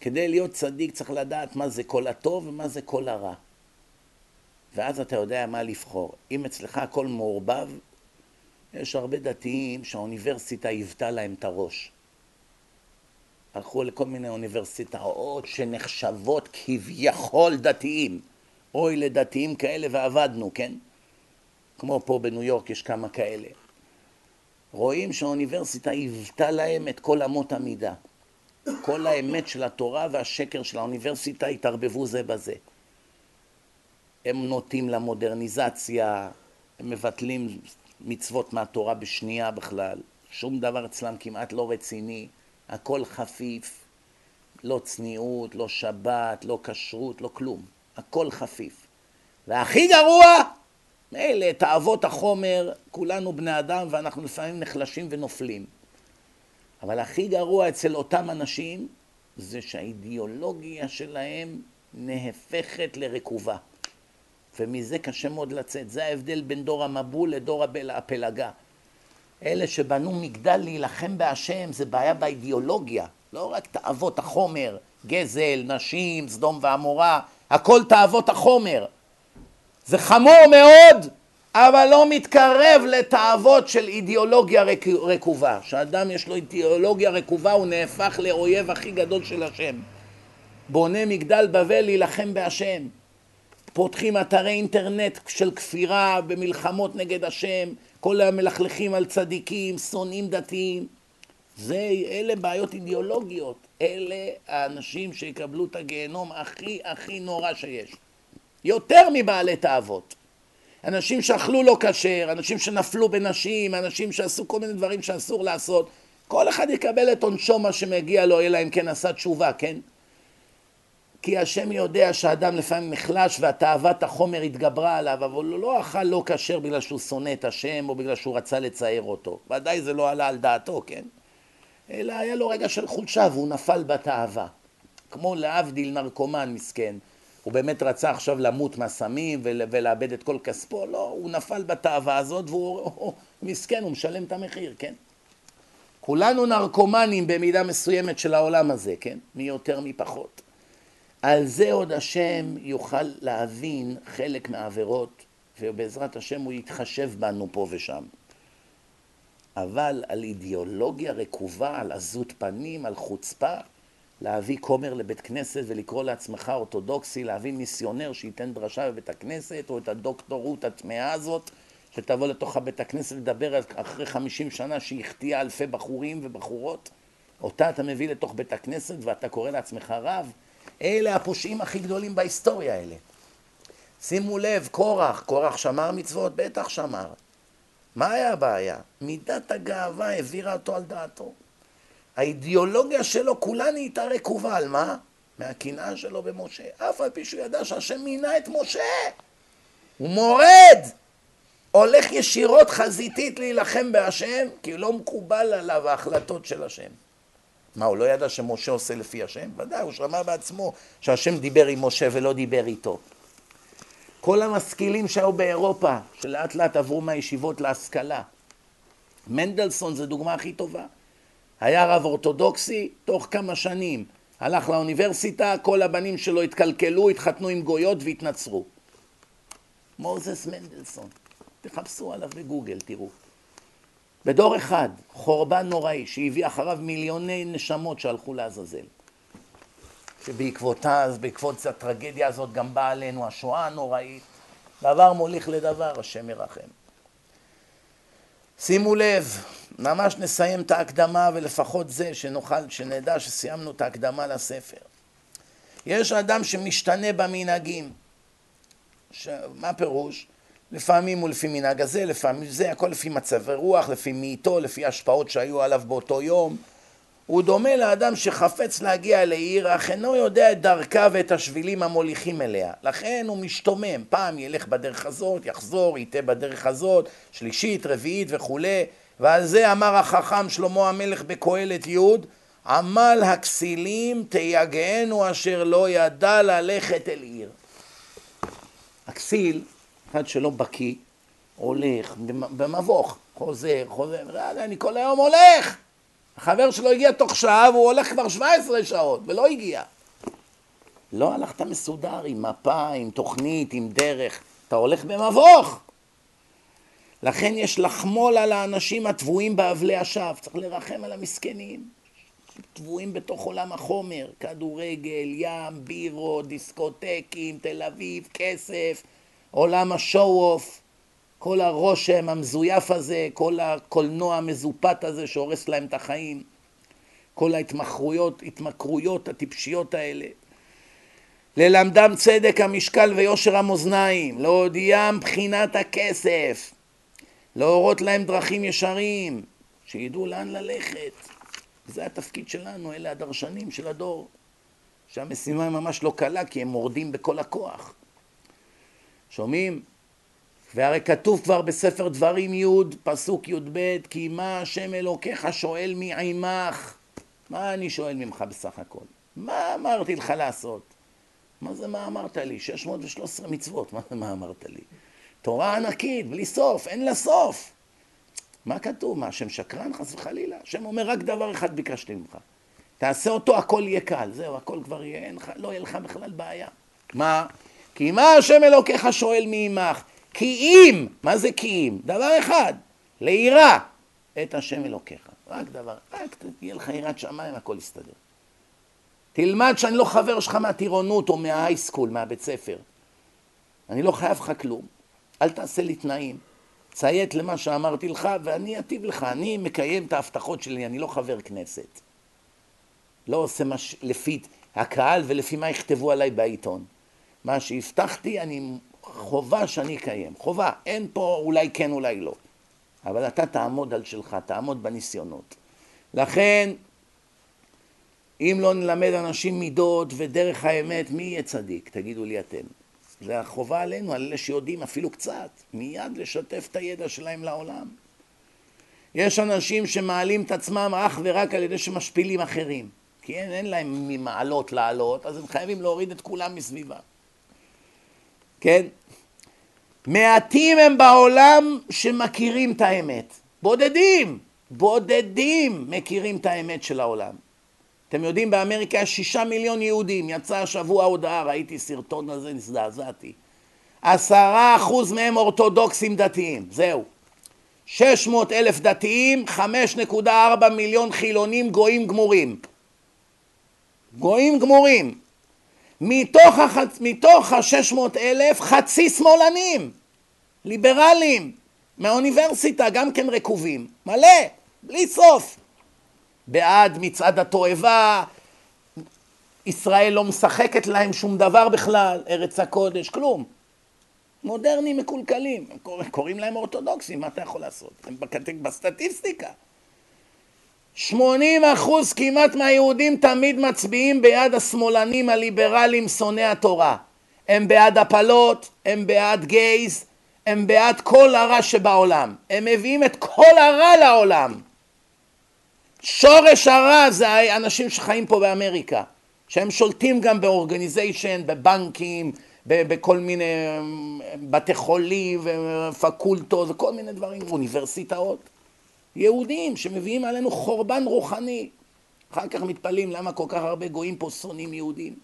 כדי להיות צדיק צריך לדעת מה זה כל הטוב ומה זה כל הרע. ואז אתה יודע מה לבחור. אם אצלך הכל מעורבב, יש הרבה דתיים שהאוניברסיטה היוותה להם את הראש. הלכו לכל מיני אוניברסיטאות שנחשבות כביכול דתיים. אוי לדתיים כאלה ועבדנו, כן? כמו פה בניו יורק יש כמה כאלה. רואים שהאוניברסיטה היוותה להם את כל אמות המידה. כל האמת של התורה והשקר של האוניברסיטה התערבבו זה בזה. הם נוטים למודרניזציה, הם מבטלים מצוות מהתורה בשנייה בכלל, שום דבר אצלם כמעט לא רציני, הכל חפיף, לא צניעות, לא שבת, לא כשרות, לא כלום, הכל חפיף. והכי גרוע, מילא, תאוות החומר, כולנו בני אדם ואנחנו לפעמים נחלשים ונופלים. אבל הכי גרוע אצל אותם אנשים זה שהאידיאולוגיה שלהם נהפכת לרקובה. ומזה קשה מאוד לצאת. זה ההבדל בין דור המבול לדור הפלגה. אלה שבנו מגדל להילחם בהשם, זה בעיה באידיאולוגיה. לא רק תאוות החומר, גזל, נשים, סדום ועמורה, הכל תאוות החומר. זה חמור מאוד, אבל לא מתקרב לתאוות של אידיאולוגיה רקובה. כשאדם יש לו אידיאולוגיה רקובה הוא נהפך לאויב הכי גדול של השם. בונה מגדל בבל להילחם בהשם. פותחים אתרי אינטרנט של כפירה במלחמות נגד השם, כל המלכלכים על צדיקים, שונאים דתיים. זה, אלה בעיות אידיאולוגיות. אלה האנשים שיקבלו את הגיהנום הכי הכי נורא שיש. יותר מבעלי תאוות. אנשים שאכלו לא כשר, אנשים שנפלו בנשים, אנשים שעשו כל מיני דברים שאסור לעשות. כל אחד יקבל את עונשו מה שמגיע לו, אלא אם כן עשה תשובה, כן? כי השם יודע שהאדם לפעמים נחלש והתאוות החומר התגברה עליו, אבל הוא לא אכל לא כשר בגלל שהוא שונא את השם או בגלל שהוא רצה לצייר אותו. ודאי זה לא עלה על דעתו, כן? אלא היה לו רגע של חולשה והוא נפל בתאווה. כמו להבדיל נרקומן מסכן. הוא באמת רצה עכשיו למות מהסמים ולאבד את כל כספו, לא, הוא נפל בתאווה הזאת והוא מסכן, הוא משלם את המחיר, כן? כולנו נרקומנים במידה מסוימת של העולם הזה, כן? מי יותר מי פחות. על זה עוד השם יוכל להבין חלק מהעבירות, ובעזרת השם הוא יתחשב בנו פה ושם. אבל על אידיאולוגיה רקובה, על עזות פנים, על חוצפה, להביא כומר לבית כנסת ולקרוא לעצמך אורתודוקסי, להביא מיסיונר שייתן דרשה בבית הכנסת, או את הדוקטורות הטמאה הזאת, שתבוא לתוך הבית הכנסת לדבר אחרי חמישים שנה שהיא החטיאה אלפי בחורים ובחורות, אותה אתה מביא לתוך בית הכנסת ואתה קורא לעצמך רב, אלה הפושעים הכי גדולים בהיסטוריה האלה. שימו לב, קורח, קורח שמר מצוות? בטח שמר. מה היה הבעיה? מידת הגאווה העבירה אותו על דעתו. האידיאולוגיה שלו כולה נהייתה רקובה, על מה? מהקנאה שלו במשה. אף על פי שהוא ידע שהשם מינה את משה. הוא מורד! הולך ישירות חזיתית להילחם בהשם, כי לא מקובל עליו ההחלטות של השם. מה, הוא לא ידע שמשה עושה לפי השם? ודאי, הוא שמע בעצמו שהשם דיבר עם משה ולא דיבר איתו. כל המשכילים שהיו באירופה, שלאט לאט עברו מהישיבות להשכלה. מנדלסון זה דוגמה הכי טובה. היה רב אורתודוקסי, תוך כמה שנים הלך לאוניברסיטה, כל הבנים שלו התקלקלו, התחתנו עם גויות והתנצרו. מוזס מנדלסון, תחפשו עליו בגוגל, תראו. בדור אחד, חורבן נוראי שהביא אחריו מיליוני נשמות שהלכו לעזאזל. שבעקבותיו, בעקבות הטרגדיה הזאת גם באה עלינו השואה הנוראית, דבר מוליך לדבר, השם ירחם. שימו לב, ממש נסיים את ההקדמה ולפחות זה שנוכל, שנדע שסיימנו את ההקדמה לספר. יש אדם שמשתנה במנהגים. ש... מה פירוש? לפעמים הוא לפי מנהג הזה, לפעמים זה, הכל לפי מצב רוח, לפי מאיתו, לפי השפעות שהיו עליו באותו יום. הוא דומה לאדם שחפץ להגיע לעיר, אך אינו יודע את דרכה ואת השבילים המוליכים אליה. לכן הוא משתומם, פעם ילך בדרך הזאת, יחזור, יטעה בדרך הזאת, שלישית, רביעית וכולי. ועל זה אמר החכם שלמה המלך בקהלת י' עמל הכסילים תייגענו אשר לא ידע ללכת אל עיר. הכסיל אחד שלא בקיא, הולך במבוך, חוזר, חוזר, אני כל היום הולך. החבר שלו הגיע תוך שעה והוא הולך כבר 17 שעות ולא הגיע. לא הלכת מסודר עם מפה, עם תוכנית, עם דרך, אתה הולך במבוך. לכן יש לחמול על האנשים הטבועים באבלי השווא, צריך לרחם על המסכנים. טבועים בתוך עולם החומר, כדורגל, ים, בירות, דיסקוטקים, תל אביב, כסף, עולם השואו-אוף, כל הרושם המזויף הזה, כל הקולנוע המזופת הזה שהורס להם את החיים, כל ההתמכרויות, התמכרויות הטיפשיות האלה. ללמדם צדק המשקל ויושר המאזניים, להודיעם בחינת הכסף, להורות להם דרכים ישרים, שידעו לאן ללכת. זה התפקיד שלנו, אלה הדרשנים של הדור, שהמשימה היא ממש לא קלה כי הם מורדים בכל הכוח. שומעים? והרי כתוב כבר בספר דברים י', פסוק י"ב, כי מה השם אלוקיך שואל מעמך? מה אני שואל ממך בסך הכל? מה אמרתי לך לעשות? מה זה מה אמרת לי? 613 מצוות, מה זה מה אמרת לי? תורה ענקית, בלי סוף, אין לה סוף. מה כתוב? מה, השם שקרן? חס וחלילה. השם אומר, רק דבר אחד ביקשתי ממך. תעשה אותו, הכל יהיה קל. זהו, הכל כבר יהיה, אין, לא יהיה לך בכלל בעיה. מה? כי מה השם אלוקיך שואל מעמך? כי אם, מה זה כי אם? דבר אחד, ליראה את השם אלוקיך. רק דבר, רק תהיה לך יראת שמיים, הכל יסתדר. תלמד שאני לא חבר שלך מהטירונות או מההייסקול, מהבית ספר. אני לא חייב לך כלום. אל תעשה לי תנאים. ציית למה שאמרתי לך ואני אטיב לך. אני מקיים את ההבטחות שלי, אני לא חבר כנסת. לא עושה מה ש... לפי הקהל ולפי מה יכתבו עליי בעיתון. מה שהבטחתי, אני חובה שאני אקיים. חובה. אין פה אולי כן, אולי לא. אבל אתה תעמוד על שלך, תעמוד בניסיונות. לכן, אם לא נלמד אנשים מידות ודרך האמת, מי יהיה צדיק? תגידו לי אתם. זה החובה עלינו, על אלה שיודעים אפילו קצת, מיד לשתף את הידע שלהם לעולם. יש אנשים שמעלים את עצמם אך ורק על ידי שמשפילים אחרים. כי אין, אין להם ממעלות לעלות, אז הם חייבים להוריד את כולם מסביבה. כן? מעטים הם בעולם שמכירים את האמת. בודדים, בודדים מכירים את האמת של העולם. אתם יודעים, באמריקה יש שישה מיליון יהודים, יצא השבוע הודעה, ראיתי סרטון הזה, נזדעזעתי. עשרה אחוז מהם אורתודוקסים דתיים, זהו. שש מאות אלף דתיים, חמש נקודה ארבע מיליון חילונים גויים גמורים. גויים גמורים. מתוך, החצ... מתוך השש מאות אלף, חצי שמאלנים, ליברלים, מהאוניברסיטה, גם כן רקובים. מלא, בלי סוף. בעד מצעד התועבה, ישראל לא משחקת להם שום דבר בכלל, ארץ הקודש, כלום. מודרנים מקולקלים, קוראים להם אורתודוקסים, מה אתה יכול לעשות? הם בסטטיסטיקה. 80 אחוז כמעט מהיהודים תמיד מצביעים בעד השמאלנים הליברליים שונאי התורה. הם בעד הפלות, הם בעד גייז, הם בעד כל הרע שבעולם. הם מביאים את כל הרע לעולם. שורש הרע זה האנשים שחיים פה באמריקה, שהם שולטים גם באורגניזיישן, בבנקים, בכל מיני בתי חולים ופקולטות וכל מיני דברים, אוניברסיטאות. יהודים שמביאים עלינו חורבן רוחני. אחר כך מתפלאים למה כל כך הרבה גויים פה שונאים יהודים.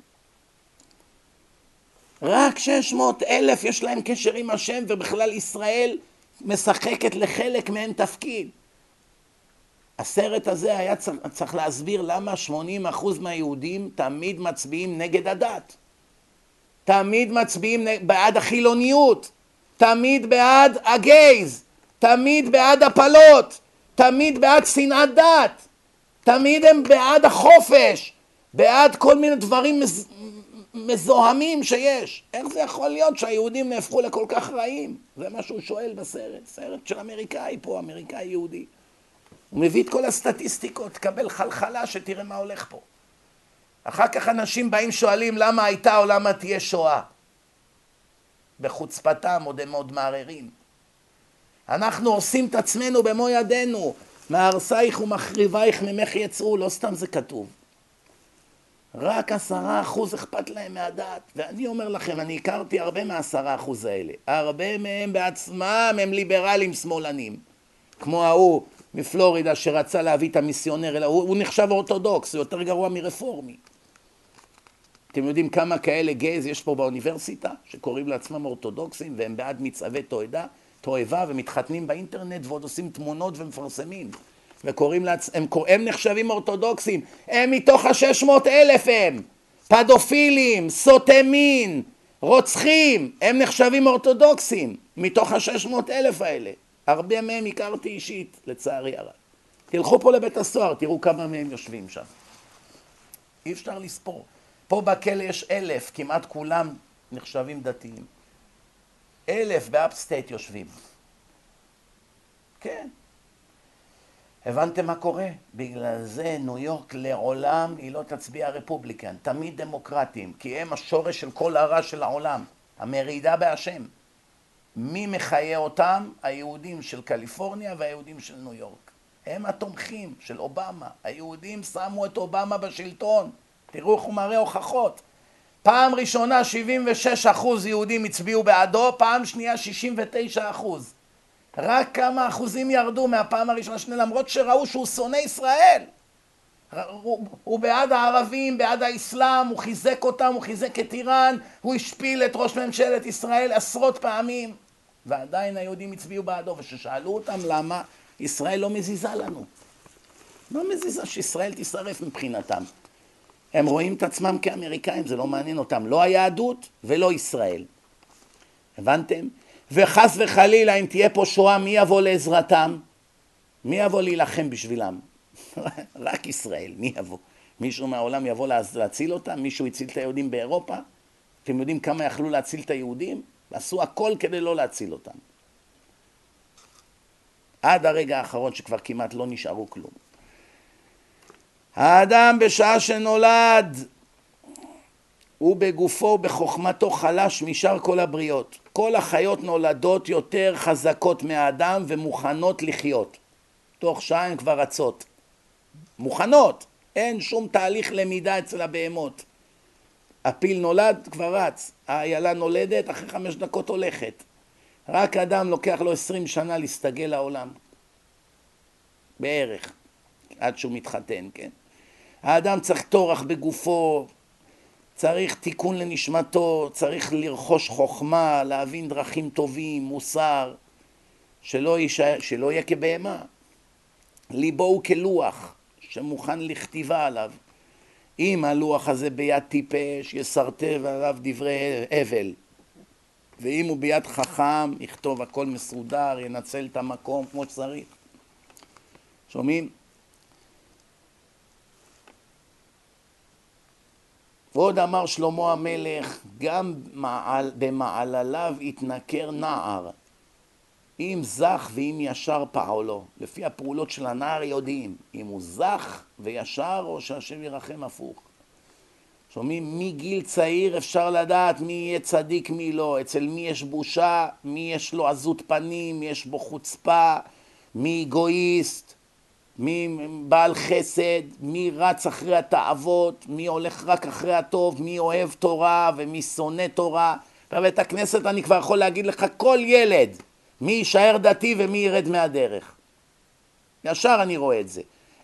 רק 600 אלף יש להם קשר עם השם ובכלל ישראל משחקת לחלק מהם תפקיד. הסרט הזה היה צריך, צריך להסביר למה 80% מהיהודים תמיד מצביעים נגד הדת. תמיד מצביעים בעד החילוניות, תמיד בעד הגייז, תמיד בעד הפלות, תמיד בעד שנאת דת, תמיד הם בעד החופש, בעד כל מיני דברים מז... מזוהמים שיש. איך זה יכול להיות שהיהודים נהפכו לכל כך רעים? זה מה שהוא שואל בסרט, סרט של אמריקאי פה, אמריקאי יהודי. הוא מביא את כל הסטטיסטיקות, תקבל חלחלה שתראה מה הולך פה. אחר כך אנשים באים שואלים למה הייתה או למה תהיה שואה. בחוצפתם עוד הם עוד מערערים. אנחנו עושים את עצמנו במו ידינו, מהרסייך ומחריבייך ממך יצאו, לא סתם זה כתוב. רק עשרה אחוז אכפת להם מהדת, ואני אומר לכם, אני הכרתי הרבה מהעשרה אחוז האלה. הרבה מהם בעצמם הם ליברלים שמאלנים. כמו ההוא מפלורידה שרצה להביא את המיסיונר, הוא, הוא נחשב אורתודוקס, הוא יותר גרוע מרפורמי. אתם יודעים כמה כאלה גייז יש פה באוניברסיטה, שקוראים לעצמם אורתודוקסים והם בעד מצעבי תועדה, תועבה ומתחתנים באינטרנט ועוד עושים תמונות ומפרסמים וקוראים לעצמם, הם, הם נחשבים אורתודוקסים, הם מתוך השש מאות אלף הם, פדופילים, סוטי מין, רוצחים, הם נחשבים אורתודוקסים מתוך השש מאות אלף האלה. הרבה מהם הכרתי אישית, לצערי הרב. תלכו פה לבית הסוהר, תראו כמה מהם יושבים שם. אי אפשר לספור. פה בכלא יש אלף, כמעט כולם נחשבים דתיים. אלף ב upstate יושבים. כן. הבנתם מה קורה? בגלל זה ניו יורק לעולם היא לא תצביע Republican, תמיד דמוקרטים, כי הם השורש של כל הרע של העולם, המרידה בהשם. מי מחיה אותם? היהודים של קליפורניה והיהודים של ניו יורק. הם התומכים של אובמה. היהודים שמו את אובמה בשלטון. תראו איך הוא מראה הוכחות. פעם ראשונה 76 אחוז יהודים הצביעו בעדו, פעם שנייה 69 אחוז. רק כמה אחוזים ירדו מהפעם הראשונה שנייה, למרות שראו שהוא שונא ישראל. הוא, הוא בעד הערבים, בעד האסלאם, הוא חיזק אותם, הוא חיזק את איראן, הוא השפיל את ראש ממשלת ישראל עשרות פעמים, ועדיין היהודים הצביעו בעדו, וכששאלו אותם למה, ישראל לא מזיזה לנו. לא מזיזה שישראל תישרף מבחינתם. הם רואים את עצמם כאמריקאים, זה לא מעניין אותם, לא היהדות ולא ישראל. הבנתם? וחס וחלילה אם תהיה פה שואה, מי יבוא לעזרתם? מי יבוא להילחם בשבילם? (laughs) רק ישראל, מי יבוא? מישהו מהעולם יבוא להציל אותם? מישהו הציל את היהודים באירופה? אתם יודעים כמה יכלו להציל את היהודים? עשו הכל כדי לא להציל אותם. עד הרגע האחרון שכבר כמעט לא נשארו כלום. האדם בשעה שנולד הוא בגופו ובחוכמתו חלש משאר כל הבריות. כל החיות נולדות יותר חזקות מהאדם ומוכנות לחיות. תוך שעה הן כבר רצות. מוכנות, אין שום תהליך למידה אצל הבהמות. הפיל נולד, כבר רץ. האיילה נולדת, אחרי חמש דקות הולכת. רק אדם לוקח לו עשרים שנה להסתגל לעולם. בערך. עד שהוא מתחתן, כן? האדם צריך טורח בגופו, צריך תיקון לנשמתו, צריך לרכוש חוכמה, להבין דרכים טובים, מוסר, שלא, יישא, שלא יהיה כבהמה. ליבו הוא כלוח שמוכן לכתיבה עליו. אם הלוח הזה ביד טיפש, יסרטב עליו דברי הבל. ואם הוא ביד חכם, יכתוב הכל מסודר, ינצל את המקום כמו שצריך. שומעים? ועוד אמר שלמה המלך, גם מעל, במעלליו יתנכר נער, אם זך ואם ישר פעולו. לפי הפעולות של הנער יודעים אם הוא זך וישר או שהשם ירחם הפוך. שומעים? מגיל צעיר אפשר לדעת מי יהיה צדיק מי לא, אצל מי יש בושה, מי יש לו עזות פנים, מי יש בו חוצפה, מי אגואיסט, מי בעל חסד, מי רץ אחרי התאוות, מי הולך רק אחרי הטוב, מי אוהב תורה ומי שונא תורה. בבית הכנסת אני כבר יכול להגיד לך כל ילד, מי יישאר דתי ומי ירד מהדרך. ישר אני רואה את זה.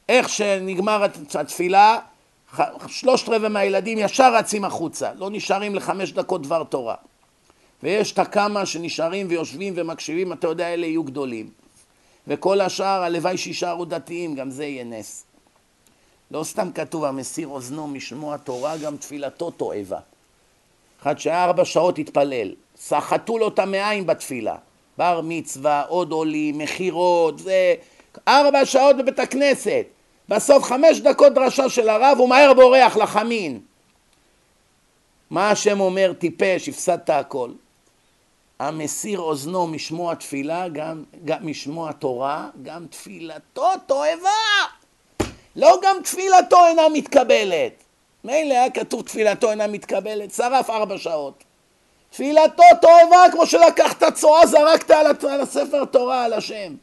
איך שנגמר התפילה, שלושת רבעי מהילדים ישר רצים החוצה, לא נשארים לחמש דקות דבר תורה. ויש את הכמה שנשארים ויושבים ומקשיבים, אתה יודע, אלה יהיו גדולים. וכל השאר, הלוואי שישארו דתיים, גם זה יהיה נס. לא סתם כתוב, המסיר אוזנו משמוע תורה, גם תפילתו תועבה. אחד שהיה ארבע שעות התפלל, סחטו לו את המעיים בתפילה. בר מצווה, עוד עולים, מכירות, זה... ארבע שעות בבית הכנסת. בסוף חמש דקות דרשה של הרב, הוא מהר בורח לחמין. מה השם אומר, טיפש, הפסדת הכל. המסיר אוזנו משמוע תפילה, גם, גם משמוע תורה, גם תפילתו תועבה. לא גם תפילתו אינה מתקבלת. מילא היה כתוב תפילתו אינה מתקבלת, שרף ארבע שעות. תפילתו תועבה כמו שלקחת צואה זרקת על הספר תורה על השם.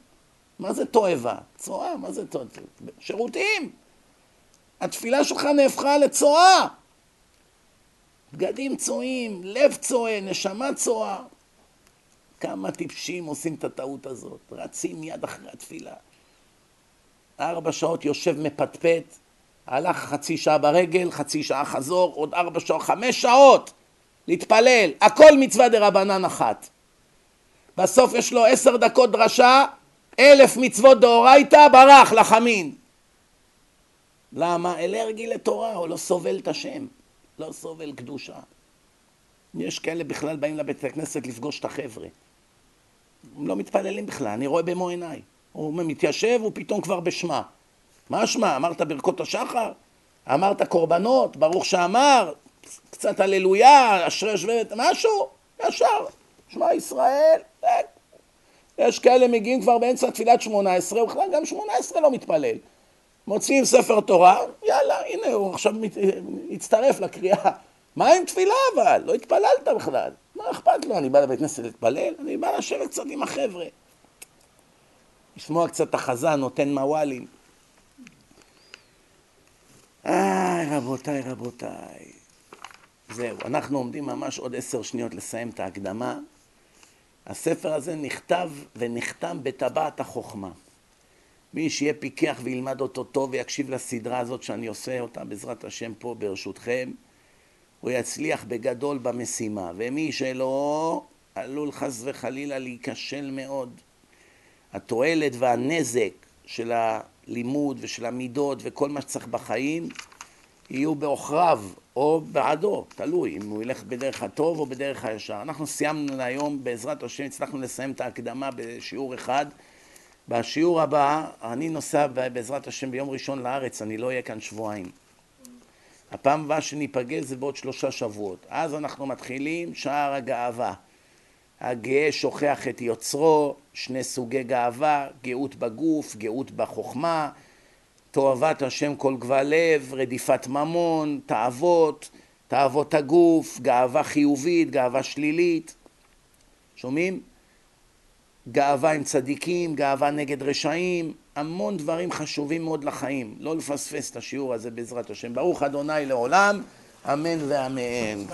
מה זה תועבה? צואה, מה זה תועבה? שירותים. התפילה שלך נהפכה לצואה. בגדים צועים, לב צועה, נשמה צועה. כמה טיפשים עושים את הטעות הזאת, רצים מיד אחרי התפילה. ארבע שעות יושב מפטפט, הלך חצי שעה ברגל, חצי שעה חזור, עוד ארבע שעות, חמש שעות להתפלל, הכל מצווה דה רבנן אחת. בסוף יש לו עשר דקות דרשה, אלף מצוות דאורייתא, ברח לחמין. למה? אלרגי לתורה, הוא לא סובל את השם, לא סובל קדושה. יש כאלה בכלל באים לבית הכנסת לפגוש את החבר'ה. הם לא מתפללים בכלל, אני רואה במו עיניי. הוא מתיישב, הוא פתאום כבר בשמה. מה שמע? אמרת ברכות השחר? אמרת קורבנות? ברוך שאמר? קצת הללויה, אשרי יושבי משהו? ישר. שמע ישראל. יש כאלה מגיעים כבר באמצע תפילת שמונה עשרה, ובכלל גם שמונה עשרה לא מתפלל. מוציאים ספר תורה, יאללה, הנה הוא עכשיו מת... הצטרף לקריאה. מה עם תפילה אבל? לא התפללת בכלל. מה אכפת לו? אני בא לבית כנסת להתפלל, אני בא לשבת קצת עם החבר'ה. לשמוע קצת את החזן, נותן מוואלים. איי, רבותיי, רבותיי. זהו, אנחנו עומדים ממש עוד עשר שניות לסיים את ההקדמה. הספר הזה נכתב ונחתם בטבעת החוכמה. מי שיהיה פיקח וילמד אותו טוב ויקשיב לסדרה הזאת שאני עושה אותה בעזרת השם פה ברשותכם, הוא יצליח בגדול במשימה, ומי שלא, עלול חס וחלילה להיכשל מאוד. התועלת והנזק של הלימוד ושל המידות וכל מה שצריך בחיים יהיו בעוכריו או בעדו, תלוי אם הוא ילך בדרך הטוב או בדרך הישר. אנחנו סיימנו להיום, בעזרת השם הצלחנו לסיים את ההקדמה בשיעור אחד. בשיעור הבא, אני נוסע בעזרת השם ביום ראשון לארץ, אני לא אהיה כאן שבועיים. הפעם הבאה שניפגש זה בעוד שלושה שבועות. אז אנחנו מתחילים שער הגאווה. הגאה שוכח את יוצרו, שני סוגי גאווה, גאות בגוף, גאות בחוכמה, תועבת השם כל גבל לב, רדיפת ממון, תאוות, תאוות הגוף, גאווה חיובית, גאווה שלילית. שומעים? גאווה עם צדיקים, גאווה נגד רשעים, המון דברים חשובים מאוד לחיים. לא לפספס את השיעור הזה בעזרת השם. ברוך אדוני לעולם, אמן ואמן.